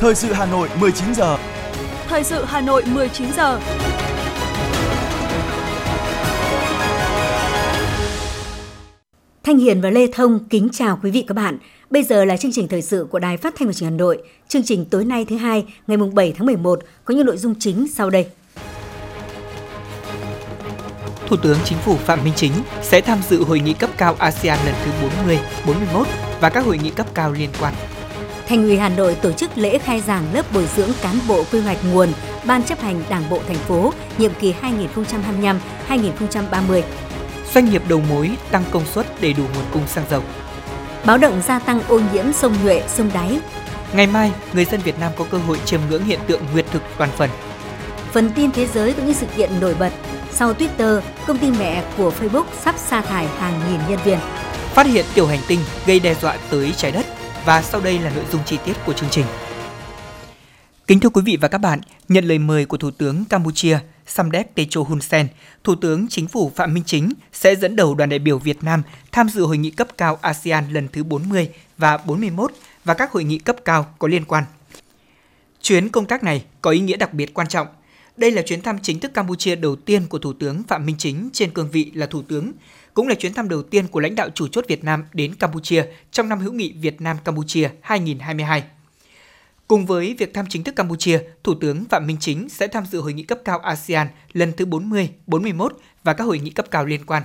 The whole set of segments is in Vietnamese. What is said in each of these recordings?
Thời sự Hà Nội 19 giờ. Thời sự Hà Nội 19 giờ. Thanh Hiền và Lê Thông kính chào quý vị các bạn. Bây giờ là chương trình thời sự của Đài Phát thanh và Truyền hình Hà Nội. Chương trình tối nay thứ hai, ngày 7 tháng 11 có những nội dung chính sau đây. Thủ tướng Chính phủ Phạm Minh Chính sẽ tham dự hội nghị cấp cao ASEAN lần thứ 40, 41 và các hội nghị cấp cao liên quan. Thành ủy Hà Nội tổ chức lễ khai giảng lớp bồi dưỡng cán bộ quy hoạch nguồn Ban chấp hành Đảng bộ thành phố nhiệm kỳ 2025-2030. Doanh nghiệp đầu mối tăng công suất để đủ nguồn cung xăng dầu. Báo động gia tăng ô nhiễm sông Nhuệ, sông Đáy. Ngày mai, người dân Việt Nam có cơ hội chiêm ngưỡng hiện tượng nguyệt thực toàn phần. Phần tin thế giới cũng như sự kiện nổi bật. Sau Twitter, công ty mẹ của Facebook sắp sa thải hàng nghìn nhân viên. Phát hiện tiểu hành tinh gây đe dọa tới trái đất và sau đây là nội dung chi tiết của chương trình. Kính thưa quý vị và các bạn, nhận lời mời của Thủ tướng Campuchia Samdech Techo Hun Sen, Thủ tướng Chính phủ Phạm Minh Chính sẽ dẫn đầu đoàn đại biểu Việt Nam tham dự hội nghị cấp cao ASEAN lần thứ 40 và 41 và các hội nghị cấp cao có liên quan. Chuyến công tác này có ý nghĩa đặc biệt quan trọng. Đây là chuyến thăm chính thức Campuchia đầu tiên của Thủ tướng Phạm Minh Chính trên cương vị là Thủ tướng, cũng là chuyến thăm đầu tiên của lãnh đạo chủ chốt Việt Nam đến Campuchia trong năm hữu nghị Việt Nam Campuchia 2022. Cùng với việc thăm chính thức Campuchia, Thủ tướng Phạm Minh Chính sẽ tham dự hội nghị cấp cao ASEAN lần thứ 40, 41 và các hội nghị cấp cao liên quan.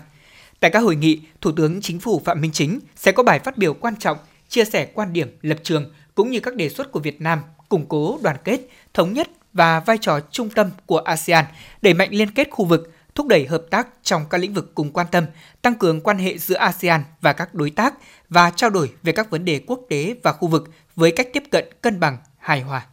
Tại các hội nghị, Thủ tướng Chính phủ Phạm Minh Chính sẽ có bài phát biểu quan trọng, chia sẻ quan điểm, lập trường cũng như các đề xuất của Việt Nam củng cố đoàn kết, thống nhất và vai trò trung tâm của ASEAN, đẩy mạnh liên kết khu vực, thúc đẩy hợp tác trong các lĩnh vực cùng quan tâm, tăng cường quan hệ giữa ASEAN và các đối tác và trao đổi về các vấn đề quốc tế và khu vực với cách tiếp cận cân bằng, hài hòa.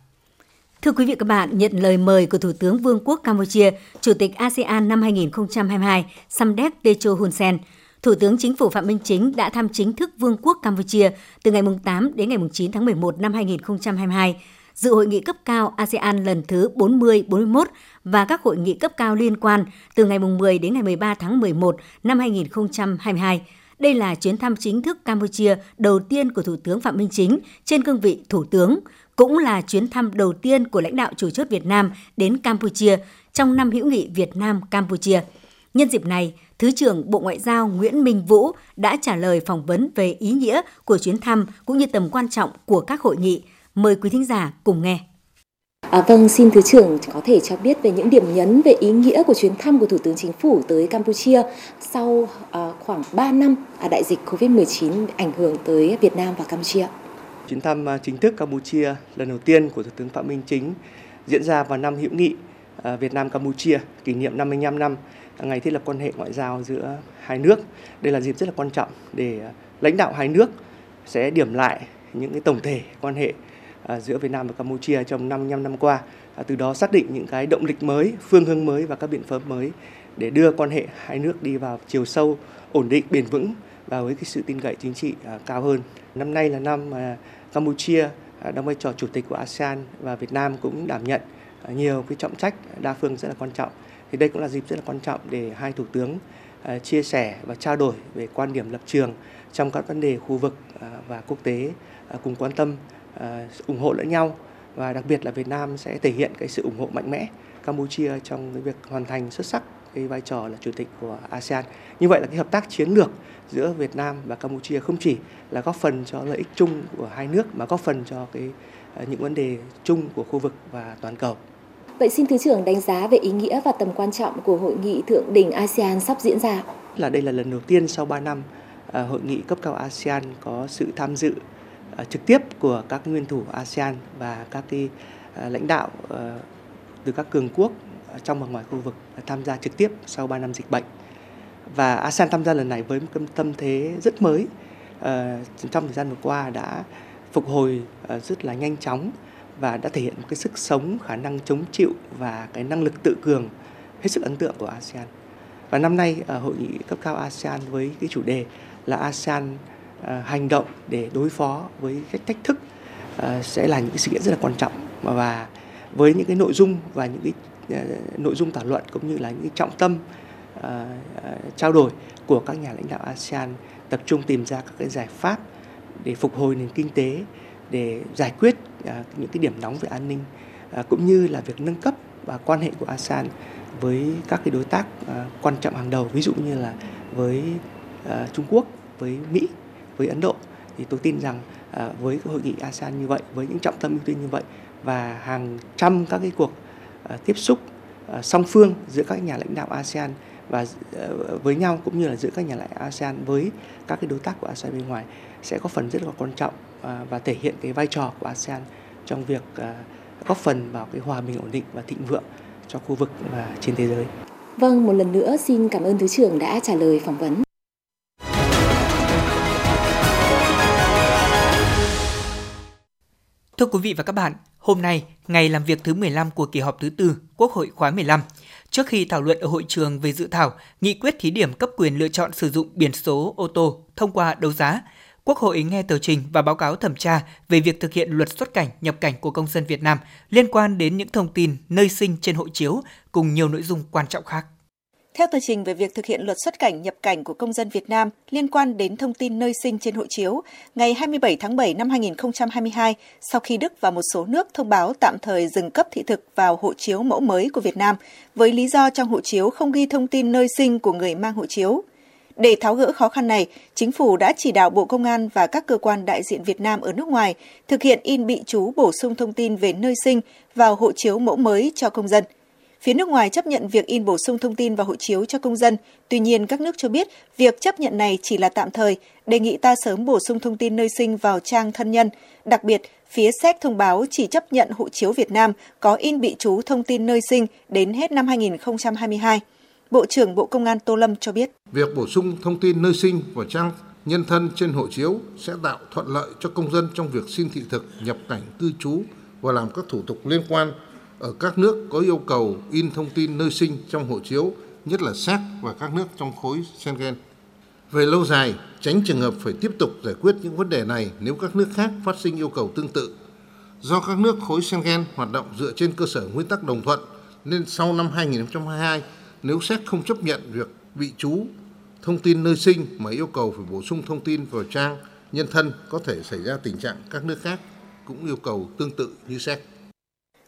Thưa quý vị các bạn, nhận lời mời của Thủ tướng Vương quốc Campuchia, Chủ tịch ASEAN năm 2022 Samdech Techo Hun Sen, Thủ tướng Chính phủ Phạm Minh Chính đã thăm chính thức Vương quốc Campuchia từ ngày 8 đến ngày 9 tháng 11 năm 2022, dự hội nghị cấp cao ASEAN lần thứ 40-41 và các hội nghị cấp cao liên quan từ ngày 10 đến ngày 13 tháng 11 năm 2022. Đây là chuyến thăm chính thức Campuchia đầu tiên của Thủ tướng Phạm Minh Chính trên cương vị Thủ tướng, cũng là chuyến thăm đầu tiên của lãnh đạo chủ chốt Việt Nam đến Campuchia trong năm hữu nghị Việt Nam Campuchia. Nhân dịp này, Thứ trưởng Bộ Ngoại giao Nguyễn Minh Vũ đã trả lời phỏng vấn về ý nghĩa của chuyến thăm cũng như tầm quan trọng của các hội nghị. Mời quý thính giả cùng nghe. À, vâng, xin Thứ trưởng có thể cho biết về những điểm nhấn về ý nghĩa của chuyến thăm của Thủ tướng Chính phủ tới Campuchia sau à, khoảng 3 năm à, đại dịch COVID-19 ảnh hưởng tới Việt Nam và Campuchia. Chuyến thăm à, chính thức Campuchia lần đầu tiên của Thủ tướng Phạm Minh Chính diễn ra vào năm hữu nghị à, Việt Nam Campuchia kỷ niệm 55 năm ngày thiết lập quan hệ ngoại giao giữa hai nước. Đây là dịp rất là quan trọng để à, lãnh đạo hai nước sẽ điểm lại những cái tổng thể quan hệ À, giữa Việt Nam và Campuchia trong 55 năm qua. À, từ đó xác định những cái động lực mới, phương hướng mới và các biện pháp mới để đưa quan hệ hai nước đi vào chiều sâu, ổn định, bền vững và với cái sự tin cậy chính trị à, cao hơn. Năm nay là năm mà Campuchia đóng vai trò chủ tịch của ASEAN và Việt Nam cũng đảm nhận nhiều cái trọng trách đa phương rất là quan trọng. Thì đây cũng là dịp rất là quan trọng để hai thủ tướng chia sẻ và trao đổi về quan điểm lập trường trong các vấn đề khu vực và quốc tế cùng quan tâm ủng hộ lẫn nhau và đặc biệt là Việt Nam sẽ thể hiện cái sự ủng hộ mạnh mẽ Campuchia trong cái việc hoàn thành xuất sắc cái vai trò là chủ tịch của ASEAN. Như vậy là cái hợp tác chiến lược giữa Việt Nam và Campuchia không chỉ là góp phần cho lợi ích chung của hai nước mà góp phần cho cái những vấn đề chung của khu vực và toàn cầu. Vậy xin Thứ trưởng đánh giá về ý nghĩa và tầm quan trọng của hội nghị thượng đỉnh ASEAN sắp diễn ra. Là đây là lần đầu tiên sau 3 năm hội nghị cấp cao ASEAN có sự tham dự Ờ, trực tiếp của các nguyên thủ ASEAN và các cái ờ, lãnh đạo ờ, từ các cường quốc trong và ngoài khu vực tham gia trực tiếp sau 3 năm dịch bệnh. Và ASEAN tham gia lần này với một tâm thế rất mới. trong thời gian vừa qua đã phục hồi rất là nhanh chóng và đã thể hiện một cái sức sống, khả năng chống chịu và cái năng lực tự cường hết sức ấn tượng của ASEAN. Và năm nay ở hội nghị cấp cao ASEAN với cái chủ đề là ASEAN Ờ, hành động để đối phó với cách thách thức ờ, sẽ là những cái sự kiện rất là quan trọng. Và với những cái nội dung và những cái ờ, nội dung thảo luận cũng như là những cái trọng tâm trao đổi của các nhà lãnh đạo ASEAN tập trung tìm ra các cái giải pháp để phục hồi nền kinh tế để giải quyết những cái điểm nóng về an ninh cũng như là việc nâng cấp và quan hệ của ASEAN với các cái đối tác quan trọng hàng đầu ví dụ như là với Trung Quốc, với Mỹ, với Ấn Độ thì tôi tin rằng à, với hội nghị ASEAN như vậy với những trọng tâm ưu tiên như vậy và hàng trăm các cái cuộc à, tiếp xúc à, song phương giữa các nhà lãnh đạo ASEAN và với nhau cũng như là giữa các nhà lãnh đạo ASEAN với các cái đối tác của ASEAN bên ngoài sẽ có phần rất là quan trọng và thể hiện cái vai trò của ASEAN trong việc góp phần vào cái hòa bình ổn định và thịnh vượng cho khu vực và trên thế giới. Vâng, một lần nữa xin cảm ơn Thứ trưởng đã trả lời phỏng vấn. Thưa quý vị và các bạn, hôm nay, ngày làm việc thứ 15 của kỳ họp thứ tư Quốc hội khóa 15, trước khi thảo luận ở hội trường về dự thảo nghị quyết thí điểm cấp quyền lựa chọn sử dụng biển số ô tô thông qua đấu giá, Quốc hội nghe tờ trình và báo cáo thẩm tra về việc thực hiện luật xuất cảnh nhập cảnh của công dân Việt Nam liên quan đến những thông tin nơi sinh trên hộ chiếu cùng nhiều nội dung quan trọng khác. Theo tờ trình về việc thực hiện luật xuất cảnh nhập cảnh của công dân Việt Nam liên quan đến thông tin nơi sinh trên hộ chiếu, ngày 27 tháng 7 năm 2022, sau khi Đức và một số nước thông báo tạm thời dừng cấp thị thực vào hộ chiếu mẫu mới của Việt Nam với lý do trong hộ chiếu không ghi thông tin nơi sinh của người mang hộ chiếu. Để tháo gỡ khó khăn này, chính phủ đã chỉ đạo Bộ Công an và các cơ quan đại diện Việt Nam ở nước ngoài thực hiện in bị chú bổ sung thông tin về nơi sinh vào hộ chiếu mẫu mới cho công dân – Phía nước ngoài chấp nhận việc in bổ sung thông tin vào hộ chiếu cho công dân. Tuy nhiên, các nước cho biết việc chấp nhận này chỉ là tạm thời, đề nghị ta sớm bổ sung thông tin nơi sinh vào trang thân nhân. Đặc biệt, phía séc thông báo chỉ chấp nhận hộ chiếu Việt Nam có in bị chú thông tin nơi sinh đến hết năm 2022. Bộ trưởng Bộ Công an Tô Lâm cho biết. Việc bổ sung thông tin nơi sinh vào trang nhân thân trên hộ chiếu sẽ tạo thuận lợi cho công dân trong việc xin thị thực, nhập cảnh, cư trú và làm các thủ tục liên quan ở các nước có yêu cầu in thông tin nơi sinh trong hộ chiếu, nhất là Séc và các nước trong khối Schengen. Về lâu dài, tránh trường hợp phải tiếp tục giải quyết những vấn đề này nếu các nước khác phát sinh yêu cầu tương tự. Do các nước khối Schengen hoạt động dựa trên cơ sở nguyên tắc đồng thuận, nên sau năm 2022, nếu Séc không chấp nhận việc vị trú thông tin nơi sinh mà yêu cầu phải bổ sung thông tin vào trang nhân thân có thể xảy ra tình trạng các nước khác cũng yêu cầu tương tự như Séc.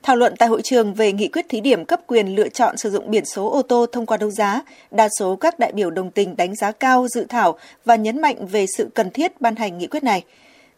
Thảo luận tại hội trường về nghị quyết thí điểm cấp quyền lựa chọn sử dụng biển số ô tô thông qua đấu giá, đa số các đại biểu đồng tình đánh giá cao dự thảo và nhấn mạnh về sự cần thiết ban hành nghị quyết này.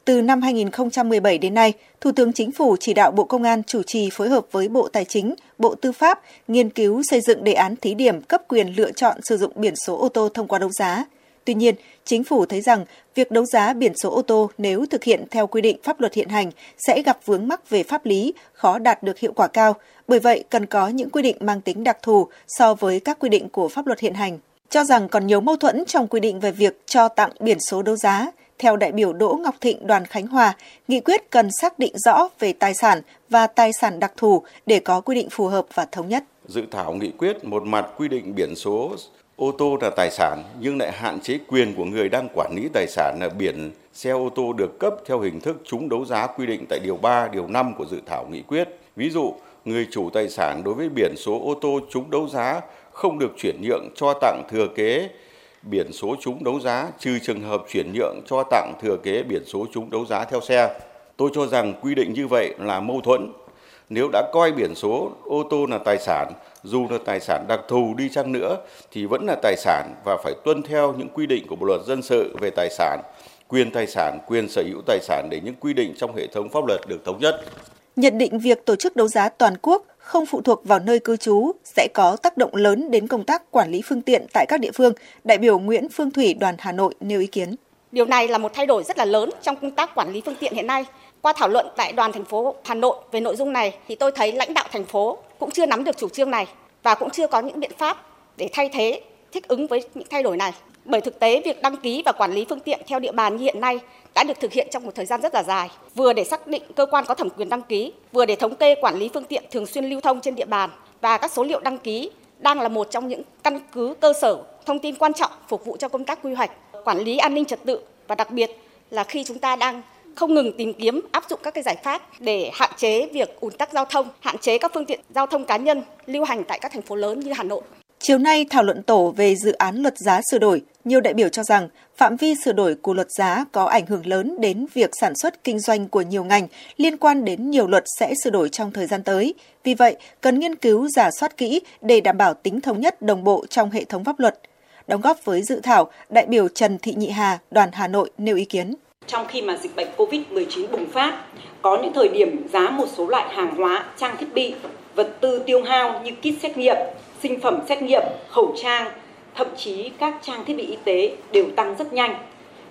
Từ năm 2017 đến nay, Thủ tướng Chính phủ chỉ đạo Bộ Công an chủ trì phối hợp với Bộ Tài chính, Bộ Tư pháp nghiên cứu xây dựng đề án thí điểm cấp quyền lựa chọn sử dụng biển số ô tô thông qua đấu giá. Tuy nhiên, chính phủ thấy rằng việc đấu giá biển số ô tô nếu thực hiện theo quy định pháp luật hiện hành sẽ gặp vướng mắc về pháp lý, khó đạt được hiệu quả cao. Bởi vậy, cần có những quy định mang tính đặc thù so với các quy định của pháp luật hiện hành. Cho rằng còn nhiều mâu thuẫn trong quy định về việc cho tặng biển số đấu giá, theo đại biểu Đỗ Ngọc Thịnh đoàn Khánh Hòa, nghị quyết cần xác định rõ về tài sản và tài sản đặc thù để có quy định phù hợp và thống nhất. Dự thảo nghị quyết một mặt quy định biển số ô tô là tài sản nhưng lại hạn chế quyền của người đang quản lý tài sản là biển xe ô tô được cấp theo hình thức trúng đấu giá quy định tại điều 3, điều 5 của dự thảo nghị quyết. Ví dụ, người chủ tài sản đối với biển số ô tô trúng đấu giá không được chuyển nhượng cho tặng thừa kế biển số trúng đấu giá trừ trường hợp chuyển nhượng cho tặng thừa kế biển số trúng đấu giá theo xe. Tôi cho rằng quy định như vậy là mâu thuẫn. Nếu đã coi biển số ô tô là tài sản dù là tài sản đặc thù đi chăng nữa thì vẫn là tài sản và phải tuân theo những quy định của Bộ luật dân sự về tài sản, quyền tài sản, quyền sở hữu tài sản để những quy định trong hệ thống pháp luật được thống nhất. Nhận định việc tổ chức đấu giá toàn quốc không phụ thuộc vào nơi cư trú sẽ có tác động lớn đến công tác quản lý phương tiện tại các địa phương, đại biểu Nguyễn Phương Thủy đoàn Hà Nội nêu ý kiến. Điều này là một thay đổi rất là lớn trong công tác quản lý phương tiện hiện nay. Qua thảo luận tại đoàn thành phố Hà Nội về nội dung này thì tôi thấy lãnh đạo thành phố cũng chưa nắm được chủ trương này và cũng chưa có những biện pháp để thay thế thích ứng với những thay đổi này. Bởi thực tế việc đăng ký và quản lý phương tiện theo địa bàn như hiện nay đã được thực hiện trong một thời gian rất là dài, vừa để xác định cơ quan có thẩm quyền đăng ký, vừa để thống kê quản lý phương tiện thường xuyên lưu thông trên địa bàn và các số liệu đăng ký đang là một trong những căn cứ cơ sở thông tin quan trọng phục vụ cho công tác quy hoạch, quản lý an ninh trật tự và đặc biệt là khi chúng ta đang không ngừng tìm kiếm áp dụng các cái giải pháp để hạn chế việc ùn tắc giao thông, hạn chế các phương tiện giao thông cá nhân lưu hành tại các thành phố lớn như Hà Nội. Chiều nay thảo luận tổ về dự án luật giá sửa đổi, nhiều đại biểu cho rằng phạm vi sửa đổi của luật giá có ảnh hưởng lớn đến việc sản xuất kinh doanh của nhiều ngành liên quan đến nhiều luật sẽ sửa đổi trong thời gian tới. Vì vậy, cần nghiên cứu giả soát kỹ để đảm bảo tính thống nhất đồng bộ trong hệ thống pháp luật. Đóng góp với dự thảo, đại biểu Trần Thị Nhị Hà, đoàn Hà Nội nêu ý kiến. Trong khi mà dịch bệnh COVID-19 bùng phát, có những thời điểm giá một số loại hàng hóa, trang thiết bị, vật tư tiêu hao như kit xét nghiệm, sinh phẩm xét nghiệm, khẩu trang, thậm chí các trang thiết bị y tế đều tăng rất nhanh.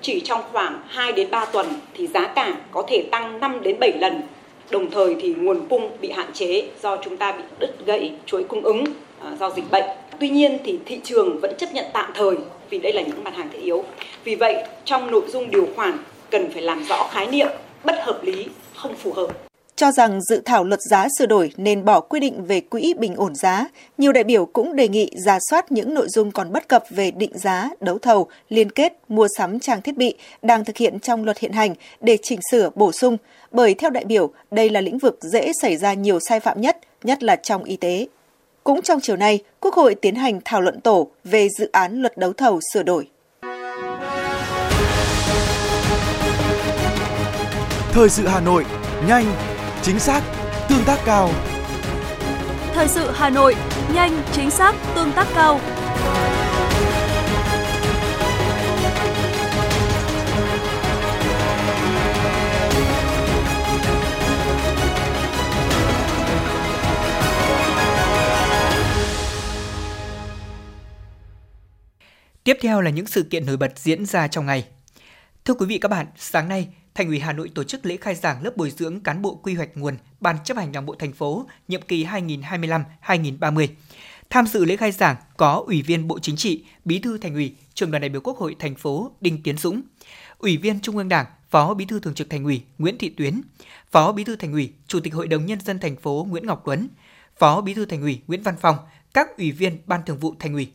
Chỉ trong khoảng 2 đến 3 tuần thì giá cả có thể tăng 5 đến 7 lần. Đồng thời thì nguồn cung bị hạn chế do chúng ta bị đứt gãy chuỗi cung ứng à, do dịch bệnh. Tuy nhiên thì thị trường vẫn chấp nhận tạm thời vì đây là những mặt hàng thiết yếu. Vì vậy, trong nội dung điều khoản cần phải làm rõ khái niệm bất hợp lý, không phù hợp cho rằng dự thảo luật giá sửa đổi nên bỏ quy định về quỹ bình ổn giá. Nhiều đại biểu cũng đề nghị ra soát những nội dung còn bất cập về định giá, đấu thầu, liên kết, mua sắm trang thiết bị đang thực hiện trong luật hiện hành để chỉnh sửa bổ sung, bởi theo đại biểu, đây là lĩnh vực dễ xảy ra nhiều sai phạm nhất, nhất là trong y tế. Cũng trong chiều nay, Quốc hội tiến hành thảo luận tổ về dự án luật đấu thầu sửa đổi. Thời sự Hà Nội, nhanh, chính xác, tương tác cao. Thời sự Hà Nội, nhanh, chính xác, tương tác cao. Tiếp theo là những sự kiện nổi bật diễn ra trong ngày. Thưa quý vị các bạn, sáng nay, Thành ủy Hà Nội tổ chức lễ khai giảng lớp bồi dưỡng cán bộ quy hoạch nguồn Ban chấp hành Đảng bộ thành phố nhiệm kỳ 2025-2030. Tham dự lễ khai giảng có Ủy viên Bộ Chính trị, Bí thư Thành ủy, Trường đoàn đại biểu Quốc hội thành phố Đinh Tiến Dũng, Ủy viên Trung ương Đảng, Phó Bí thư Thường trực Thành ủy Nguyễn Thị Tuyến, Phó Bí thư Thành ủy, Chủ tịch Hội đồng nhân dân thành phố Nguyễn Ngọc Tuấn, Phó Bí thư Thành ủy Nguyễn Văn Phong, các ủy viên Ban Thường vụ Thành ủy.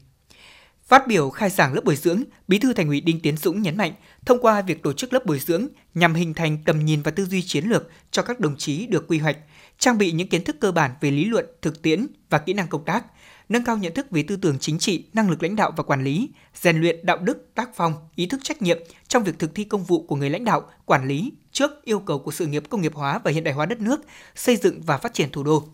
Phát biểu khai giảng lớp bồi dưỡng, Bí thư Thành ủy Đinh Tiến Dũng nhấn mạnh, thông qua việc tổ chức lớp bồi dưỡng nhằm hình thành tầm nhìn và tư duy chiến lược cho các đồng chí được quy hoạch, trang bị những kiến thức cơ bản về lý luận, thực tiễn và kỹ năng công tác, nâng cao nhận thức về tư tưởng chính trị, năng lực lãnh đạo và quản lý, rèn luyện đạo đức, tác phong, ý thức trách nhiệm trong việc thực thi công vụ của người lãnh đạo, quản lý trước yêu cầu của sự nghiệp công nghiệp hóa và hiện đại hóa đất nước, xây dựng và phát triển thủ đô.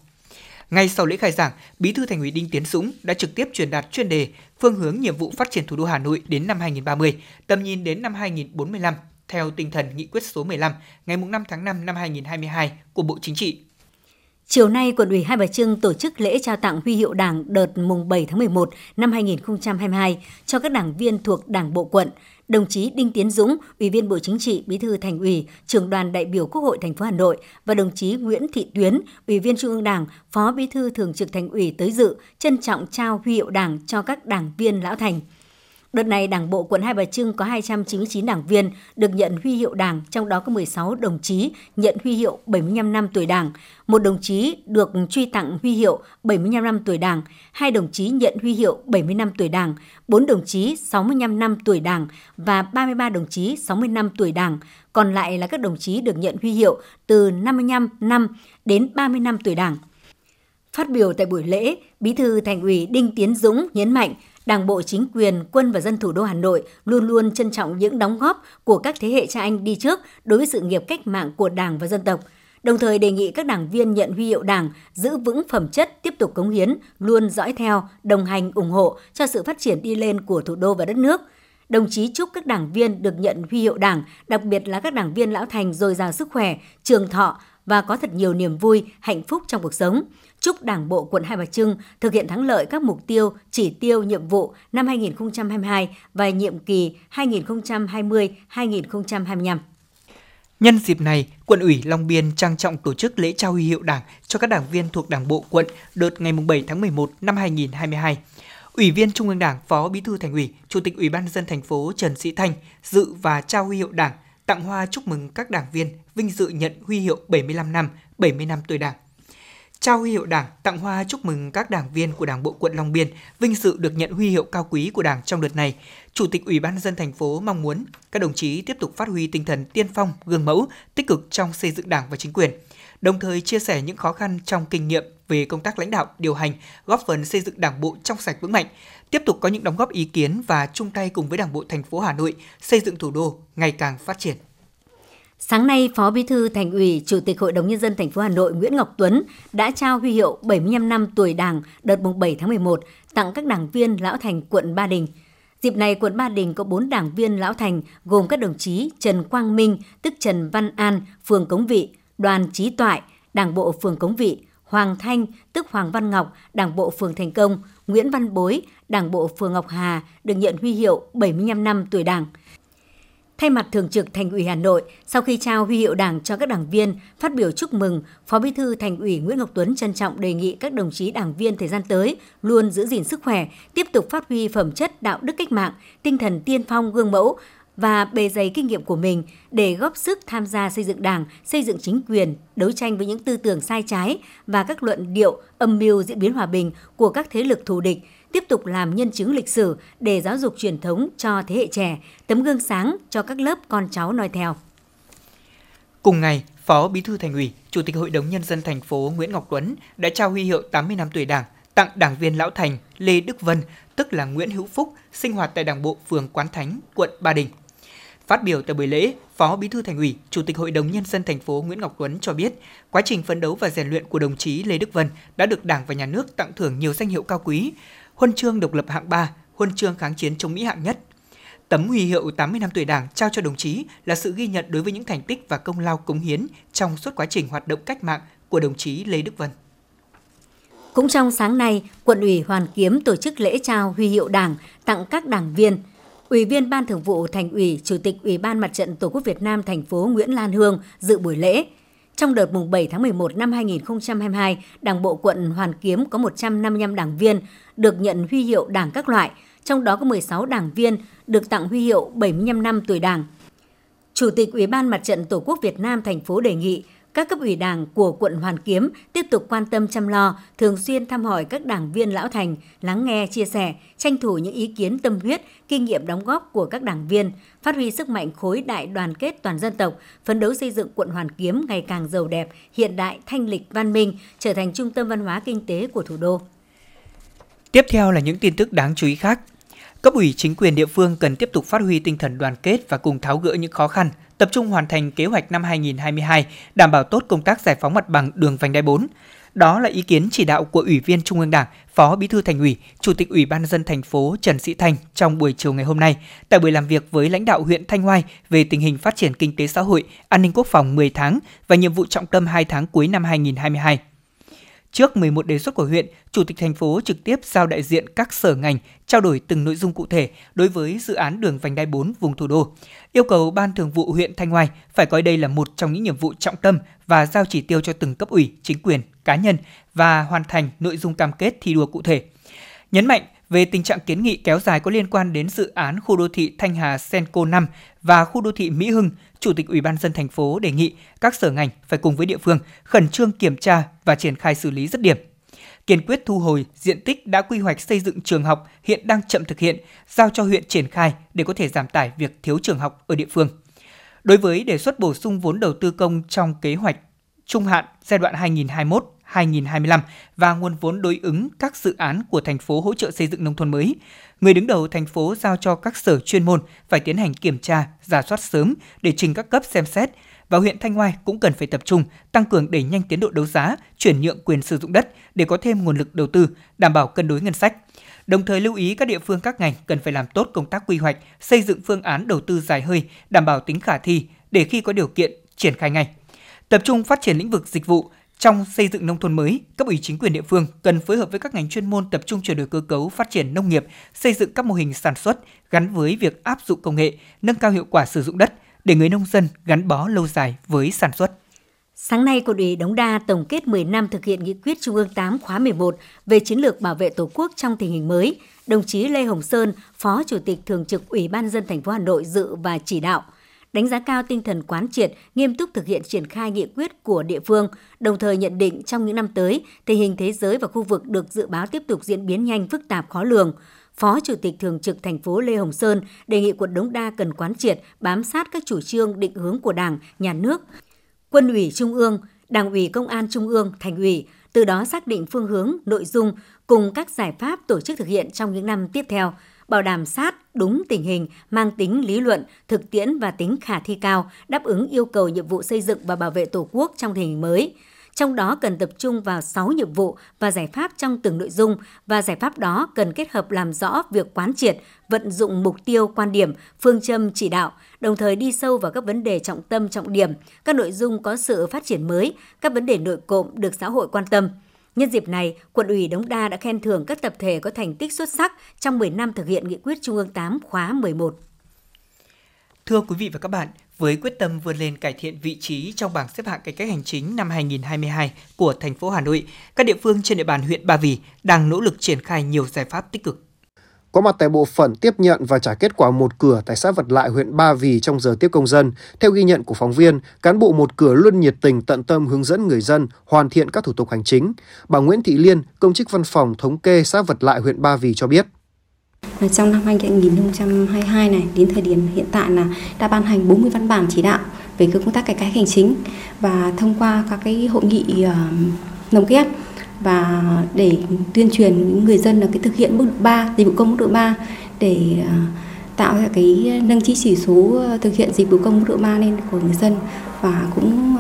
Ngay sau lễ khai giảng, Bí thư Thành ủy Đinh Tiến Dũng đã trực tiếp truyền đạt chuyên đề phương hướng nhiệm vụ phát triển thủ đô Hà Nội đến năm 2030, tầm nhìn đến năm 2045 theo tinh thần nghị quyết số 15 ngày 5 tháng 5 năm 2022 của Bộ Chính trị. Chiều nay, quận ủy Hai Bà Trưng tổ chức lễ trao tặng huy hiệu Đảng đợt mùng 7 tháng 11 năm 2022 cho các đảng viên thuộc Đảng bộ quận, đồng chí Đinh Tiến Dũng, Ủy viên Bộ Chính trị, Bí thư Thành ủy, Trưởng đoàn đại biểu Quốc hội thành phố Hà Nội và đồng chí Nguyễn Thị Tuyến, Ủy viên Trung ương Đảng, Phó Bí thư Thường trực Thành ủy tới dự, trân trọng trao huy hiệu Đảng cho các đảng viên lão thành. Đợt này, Đảng bộ quận Hai Bà Trưng có 299 đảng viên được nhận huy hiệu Đảng, trong đó có 16 đồng chí nhận huy hiệu 75 năm tuổi Đảng, một đồng chí được truy tặng huy hiệu 75 năm tuổi Đảng, hai đồng chí nhận huy hiệu 70 năm tuổi Đảng, bốn đồng chí 65 năm tuổi Đảng và 33 đồng chí 60 năm tuổi Đảng. Còn lại là các đồng chí được nhận huy hiệu từ 55 năm đến 30 năm tuổi Đảng. Phát biểu tại buổi lễ, Bí thư Thành ủy Đinh Tiến Dũng nhấn mạnh Đảng bộ chính quyền, quân và dân thủ đô Hà Nội luôn luôn trân trọng những đóng góp của các thế hệ cha anh đi trước đối với sự nghiệp cách mạng của Đảng và dân tộc. Đồng thời đề nghị các đảng viên nhận huy hiệu Đảng giữ vững phẩm chất, tiếp tục cống hiến, luôn dõi theo, đồng hành, ủng hộ cho sự phát triển đi lên của thủ đô và đất nước. Đồng chí chúc các đảng viên được nhận huy hiệu Đảng, đặc biệt là các đảng viên lão thành dồi dào sức khỏe, trường thọ và có thật nhiều niềm vui, hạnh phúc trong cuộc sống chúc Đảng bộ quận Hai Bà Trưng thực hiện thắng lợi các mục tiêu, chỉ tiêu, nhiệm vụ năm 2022 và nhiệm kỳ 2020-2025. Nhân dịp này, quận ủy Long Biên trang trọng tổ chức lễ trao huy hiệu Đảng cho các đảng viên thuộc Đảng bộ quận đợt ngày 7 tháng 11 năm 2022. Ủy viên Trung ương Đảng, Phó Bí thư Thành ủy, Chủ tịch Ủy ban dân thành phố Trần Sĩ Thanh dự và trao huy hiệu Đảng, tặng hoa chúc mừng các đảng viên vinh dự nhận huy hiệu 75 năm, 70 năm tuổi Đảng trao huy hiệu Đảng, tặng hoa chúc mừng các đảng viên của Đảng bộ quận Long Biên vinh dự được nhận huy hiệu cao quý của Đảng trong đợt này. Chủ tịch Ủy ban dân thành phố mong muốn các đồng chí tiếp tục phát huy tinh thần tiên phong, gương mẫu, tích cực trong xây dựng Đảng và chính quyền. đồng thời chia sẻ những khó khăn trong kinh nghiệm về công tác lãnh đạo, điều hành, góp phần xây dựng Đảng bộ trong sạch vững mạnh, tiếp tục có những đóng góp ý kiến và chung tay cùng với Đảng bộ thành phố Hà Nội xây dựng thủ đô ngày càng phát triển. Sáng nay, Phó Bí thư Thành ủy, Chủ tịch Hội đồng nhân dân thành phố Hà Nội Nguyễn Ngọc Tuấn đã trao huy hiệu 75 năm tuổi Đảng đợt mùng 7 tháng 11 tặng các đảng viên lão thành quận Ba Đình. Dịp này, quận Ba Đình có 4 đảng viên lão thành gồm các đồng chí Trần Quang Minh, tức Trần Văn An, phường Cống Vị, Đoàn Trí Toại, Đảng bộ phường Cống Vị, Hoàng Thanh, tức Hoàng Văn Ngọc, Đảng bộ phường Thành Công, Nguyễn Văn Bối, Đảng bộ phường Ngọc Hà được nhận huy hiệu 75 năm tuổi Đảng. Thay mặt Thường trực Thành ủy Hà Nội, sau khi trao huy hiệu Đảng cho các đảng viên, phát biểu chúc mừng, Phó Bí thư Thành ủy Nguyễn Ngọc Tuấn trân trọng đề nghị các đồng chí đảng viên thời gian tới luôn giữ gìn sức khỏe, tiếp tục phát huy phẩm chất đạo đức cách mạng, tinh thần tiên phong gương mẫu và bề dày kinh nghiệm của mình để góp sức tham gia xây dựng Đảng, xây dựng chính quyền, đấu tranh với những tư tưởng sai trái và các luận điệu âm mưu diễn biến hòa bình của các thế lực thù địch, tiếp tục làm nhân chứng lịch sử để giáo dục truyền thống cho thế hệ trẻ, tấm gương sáng cho các lớp con cháu noi theo. Cùng ngày, Phó Bí thư Thành ủy, Chủ tịch Hội đồng nhân dân thành phố Nguyễn Ngọc Tuấn đã trao huy hiệu 80 năm tuổi Đảng tặng đảng viên lão thành Lê Đức Vân, tức là Nguyễn Hữu Phúc, sinh hoạt tại Đảng bộ phường Quán Thánh, quận Ba Đình. Phát biểu tại buổi lễ, Phó Bí thư Thành ủy, Chủ tịch Hội đồng nhân dân thành phố Nguyễn Ngọc Tuấn cho biết, quá trình phấn đấu và rèn luyện của đồng chí Lê Đức Vân đã được Đảng và Nhà nước tặng thưởng nhiều danh hiệu cao quý, huân chương độc lập hạng 3, huân chương kháng chiến chống Mỹ hạng nhất. Tấm huy hiệu 80 năm tuổi Đảng trao cho đồng chí là sự ghi nhận đối với những thành tích và công lao cống hiến trong suốt quá trình hoạt động cách mạng của đồng chí Lê Đức Vân. Cũng trong sáng nay, quận ủy Hoàn Kiếm tổ chức lễ trao huy hiệu Đảng tặng các đảng viên. Ủy viên Ban Thường vụ Thành ủy, Chủ tịch Ủy ban Mặt trận Tổ quốc Việt Nam thành phố Nguyễn Lan Hương dự buổi lễ. Trong đợt mùng 7 tháng 11 năm 2022, Đảng bộ quận Hoàn Kiếm có 155 đảng viên được nhận huy hiệu Đảng các loại, trong đó có 16 đảng viên được tặng huy hiệu 75 năm tuổi Đảng. Chủ tịch Ủy ban Mặt trận Tổ quốc Việt Nam thành phố đề nghị các cấp ủy đảng của quận Hoàn Kiếm tiếp tục quan tâm chăm lo, thường xuyên thăm hỏi các đảng viên lão thành, lắng nghe, chia sẻ, tranh thủ những ý kiến tâm huyết, kinh nghiệm đóng góp của các đảng viên, phát huy sức mạnh khối đại đoàn kết toàn dân tộc, phấn đấu xây dựng quận Hoàn Kiếm ngày càng giàu đẹp, hiện đại, thanh lịch, văn minh, trở thành trung tâm văn hóa kinh tế của thủ đô. Tiếp theo là những tin tức đáng chú ý khác. Cấp ủy chính quyền địa phương cần tiếp tục phát huy tinh thần đoàn kết và cùng tháo gỡ những khó khăn, tập trung hoàn thành kế hoạch năm 2022, đảm bảo tốt công tác giải phóng mặt bằng đường vành đai 4. Đó là ý kiến chỉ đạo của Ủy viên Trung ương Đảng, Phó Bí thư Thành ủy, Chủ tịch Ủy ban dân thành phố Trần Sĩ Thành trong buổi chiều ngày hôm nay tại buổi làm việc với lãnh đạo huyện Thanh Hoai về tình hình phát triển kinh tế xã hội, an ninh quốc phòng 10 tháng và nhiệm vụ trọng tâm 2 tháng cuối năm 2022. Trước 11 đề xuất của huyện, Chủ tịch thành phố trực tiếp giao đại diện các sở ngành trao đổi từng nội dung cụ thể đối với dự án đường vành đai 4 vùng thủ đô. Yêu cầu Ban Thường vụ huyện Thanh Hoài phải coi đây là một trong những nhiệm vụ trọng tâm và giao chỉ tiêu cho từng cấp ủy, chính quyền, cá nhân và hoàn thành nội dung cam kết thi đua cụ thể. Nhấn mạnh về tình trạng kiến nghị kéo dài có liên quan đến dự án khu đô thị Thanh Hà Senco 5 và khu đô thị Mỹ Hưng, Chủ tịch Ủy ban dân thành phố đề nghị các sở ngành phải cùng với địa phương khẩn trương kiểm tra và triển khai xử lý dứt điểm. Kiên quyết thu hồi diện tích đã quy hoạch xây dựng trường học hiện đang chậm thực hiện, giao cho huyện triển khai để có thể giảm tải việc thiếu trường học ở địa phương. Đối với đề xuất bổ sung vốn đầu tư công trong kế hoạch trung hạn giai đoạn 2021 2025 và nguồn vốn đối ứng các dự án của thành phố hỗ trợ xây dựng nông thôn mới. Người đứng đầu thành phố giao cho các sở chuyên môn phải tiến hành kiểm tra, giả soát sớm để trình các cấp xem xét và huyện Thanh Oai cũng cần phải tập trung tăng cường đẩy nhanh tiến độ đấu giá, chuyển nhượng quyền sử dụng đất để có thêm nguồn lực đầu tư, đảm bảo cân đối ngân sách. Đồng thời lưu ý các địa phương các ngành cần phải làm tốt công tác quy hoạch, xây dựng phương án đầu tư dài hơi, đảm bảo tính khả thi để khi có điều kiện triển khai ngay. Tập trung phát triển lĩnh vực dịch vụ, trong xây dựng nông thôn mới, cấp ủy chính quyền địa phương cần phối hợp với các ngành chuyên môn tập trung chuyển đổi cơ cấu phát triển nông nghiệp, xây dựng các mô hình sản xuất gắn với việc áp dụng công nghệ, nâng cao hiệu quả sử dụng đất để người nông dân gắn bó lâu dài với sản xuất. Sáng nay, Quận ủy Đống Đa tổng kết 10 năm thực hiện nghị quyết Trung ương 8 khóa 11 về chiến lược bảo vệ Tổ quốc trong tình hình mới. Đồng chí Lê Hồng Sơn, Phó Chủ tịch Thường trực Ủy ban dân thành phố Hà Nội dự và chỉ đạo – đánh giá cao tinh thần quán triệt, nghiêm túc thực hiện triển khai nghị quyết của địa phương, đồng thời nhận định trong những năm tới, tình hình thế giới và khu vực được dự báo tiếp tục diễn biến nhanh phức tạp khó lường. Phó Chủ tịch Thường trực thành phố Lê Hồng Sơn đề nghị quận Đống Đa cần quán triệt, bám sát các chủ trương định hướng của Đảng, Nhà nước, Quân ủy Trung ương, Đảng ủy Công an Trung ương, Thành ủy từ đó xác định phương hướng, nội dung cùng các giải pháp tổ chức thực hiện trong những năm tiếp theo, bảo đảm sát, đúng tình hình, mang tính lý luận, thực tiễn và tính khả thi cao, đáp ứng yêu cầu nhiệm vụ xây dựng và bảo vệ Tổ quốc trong tình hình mới. Trong đó cần tập trung vào 6 nhiệm vụ và giải pháp trong từng nội dung và giải pháp đó cần kết hợp làm rõ việc quán triệt, vận dụng mục tiêu, quan điểm, phương châm chỉ đạo, đồng thời đi sâu vào các vấn đề trọng tâm trọng điểm, các nội dung có sự phát triển mới, các vấn đề nội cộm được xã hội quan tâm. Nhân dịp này, Quận ủy Đống Đa đã khen thưởng các tập thể có thành tích xuất sắc trong 10 năm thực hiện nghị quyết Trung ương 8 khóa 11. Thưa quý vị và các bạn, với quyết tâm vươn lên cải thiện vị trí trong bảng xếp hạng cải cách hành chính năm 2022 của thành phố Hà Nội, các địa phương trên địa bàn huyện Ba Vì đang nỗ lực triển khai nhiều giải pháp tích cực. Có mặt tại bộ phận tiếp nhận và trả kết quả một cửa tại xã Vật Lại huyện Ba Vì trong giờ tiếp công dân, theo ghi nhận của phóng viên, cán bộ một cửa luôn nhiệt tình tận tâm hướng dẫn người dân hoàn thiện các thủ tục hành chính. Bà Nguyễn Thị Liên, công chức văn phòng thống kê xã Vật Lại huyện Ba Vì cho biết. Trong năm 2022 này, đến thời điểm hiện tại là đã ban hành 40 văn bản chỉ đạo về công tác cải cách hành chính và thông qua các cái hội nghị ờ, uh, nồng ghép và để tuyên truyền người dân là cái thực hiện mức độ 3, dịch vụ công mức độ 3 để à, tạo ra cái nâng chỉ chỉ số à, thực hiện dịch vụ công mức độ 3 lên của người dân. Và cũng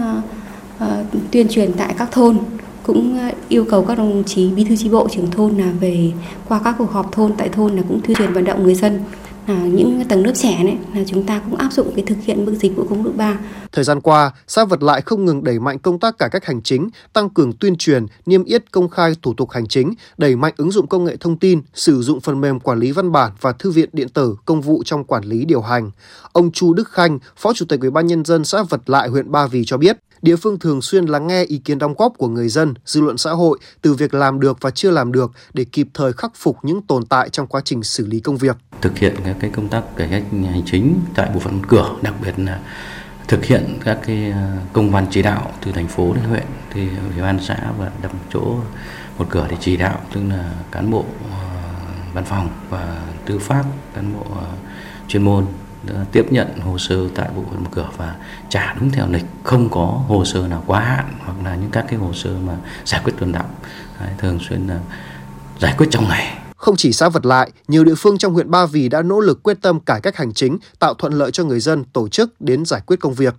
à, tuyên truyền tại các thôn cũng yêu cầu các đồng chí bí thư chi bộ trưởng thôn là về qua các cuộc họp thôn tại thôn là cũng tuyên truyền vận động người dân là những tầng lớp trẻ đấy là chúng ta cũng áp dụng cái thực hiện bước dịch vụ công mức 3. Thời gian qua, xã Vật Lại không ngừng đẩy mạnh công tác cải cách hành chính, tăng cường tuyên truyền, niêm yết công khai thủ tục hành chính, đẩy mạnh ứng dụng công nghệ thông tin, sử dụng phần mềm quản lý văn bản và thư viện điện tử công vụ trong quản lý điều hành. Ông Chu Đức Khanh, Phó Chủ tịch Ủy ban nhân dân xã Vật Lại huyện Ba Vì cho biết, địa phương thường xuyên lắng nghe ý kiến đóng góp của người dân, dư luận xã hội từ việc làm được và chưa làm được để kịp thời khắc phục những tồn tại trong quá trình xử lý công việc. Thực hiện các cái công tác cải cách hành chính tại bộ phận cửa, đặc biệt là thực hiện các cái à, công văn chỉ đạo từ thành phố đến huyện thì ủy ban xã và đặt chỗ một cửa để chỉ đạo tức là cán bộ à, văn phòng và tư pháp cán bộ à, chuyên môn tiếp nhận hồ sơ tại bộ phận một cửa và trả đúng theo lịch không có hồ sơ nào quá hạn hoặc là những các cái hồ sơ mà giải quyết tồn động thường xuyên là giải quyết trong ngày không chỉ xã Vật Lại, nhiều địa phương trong huyện Ba Vì đã nỗ lực quyết tâm cải cách hành chính, tạo thuận lợi cho người dân tổ chức đến giải quyết công việc.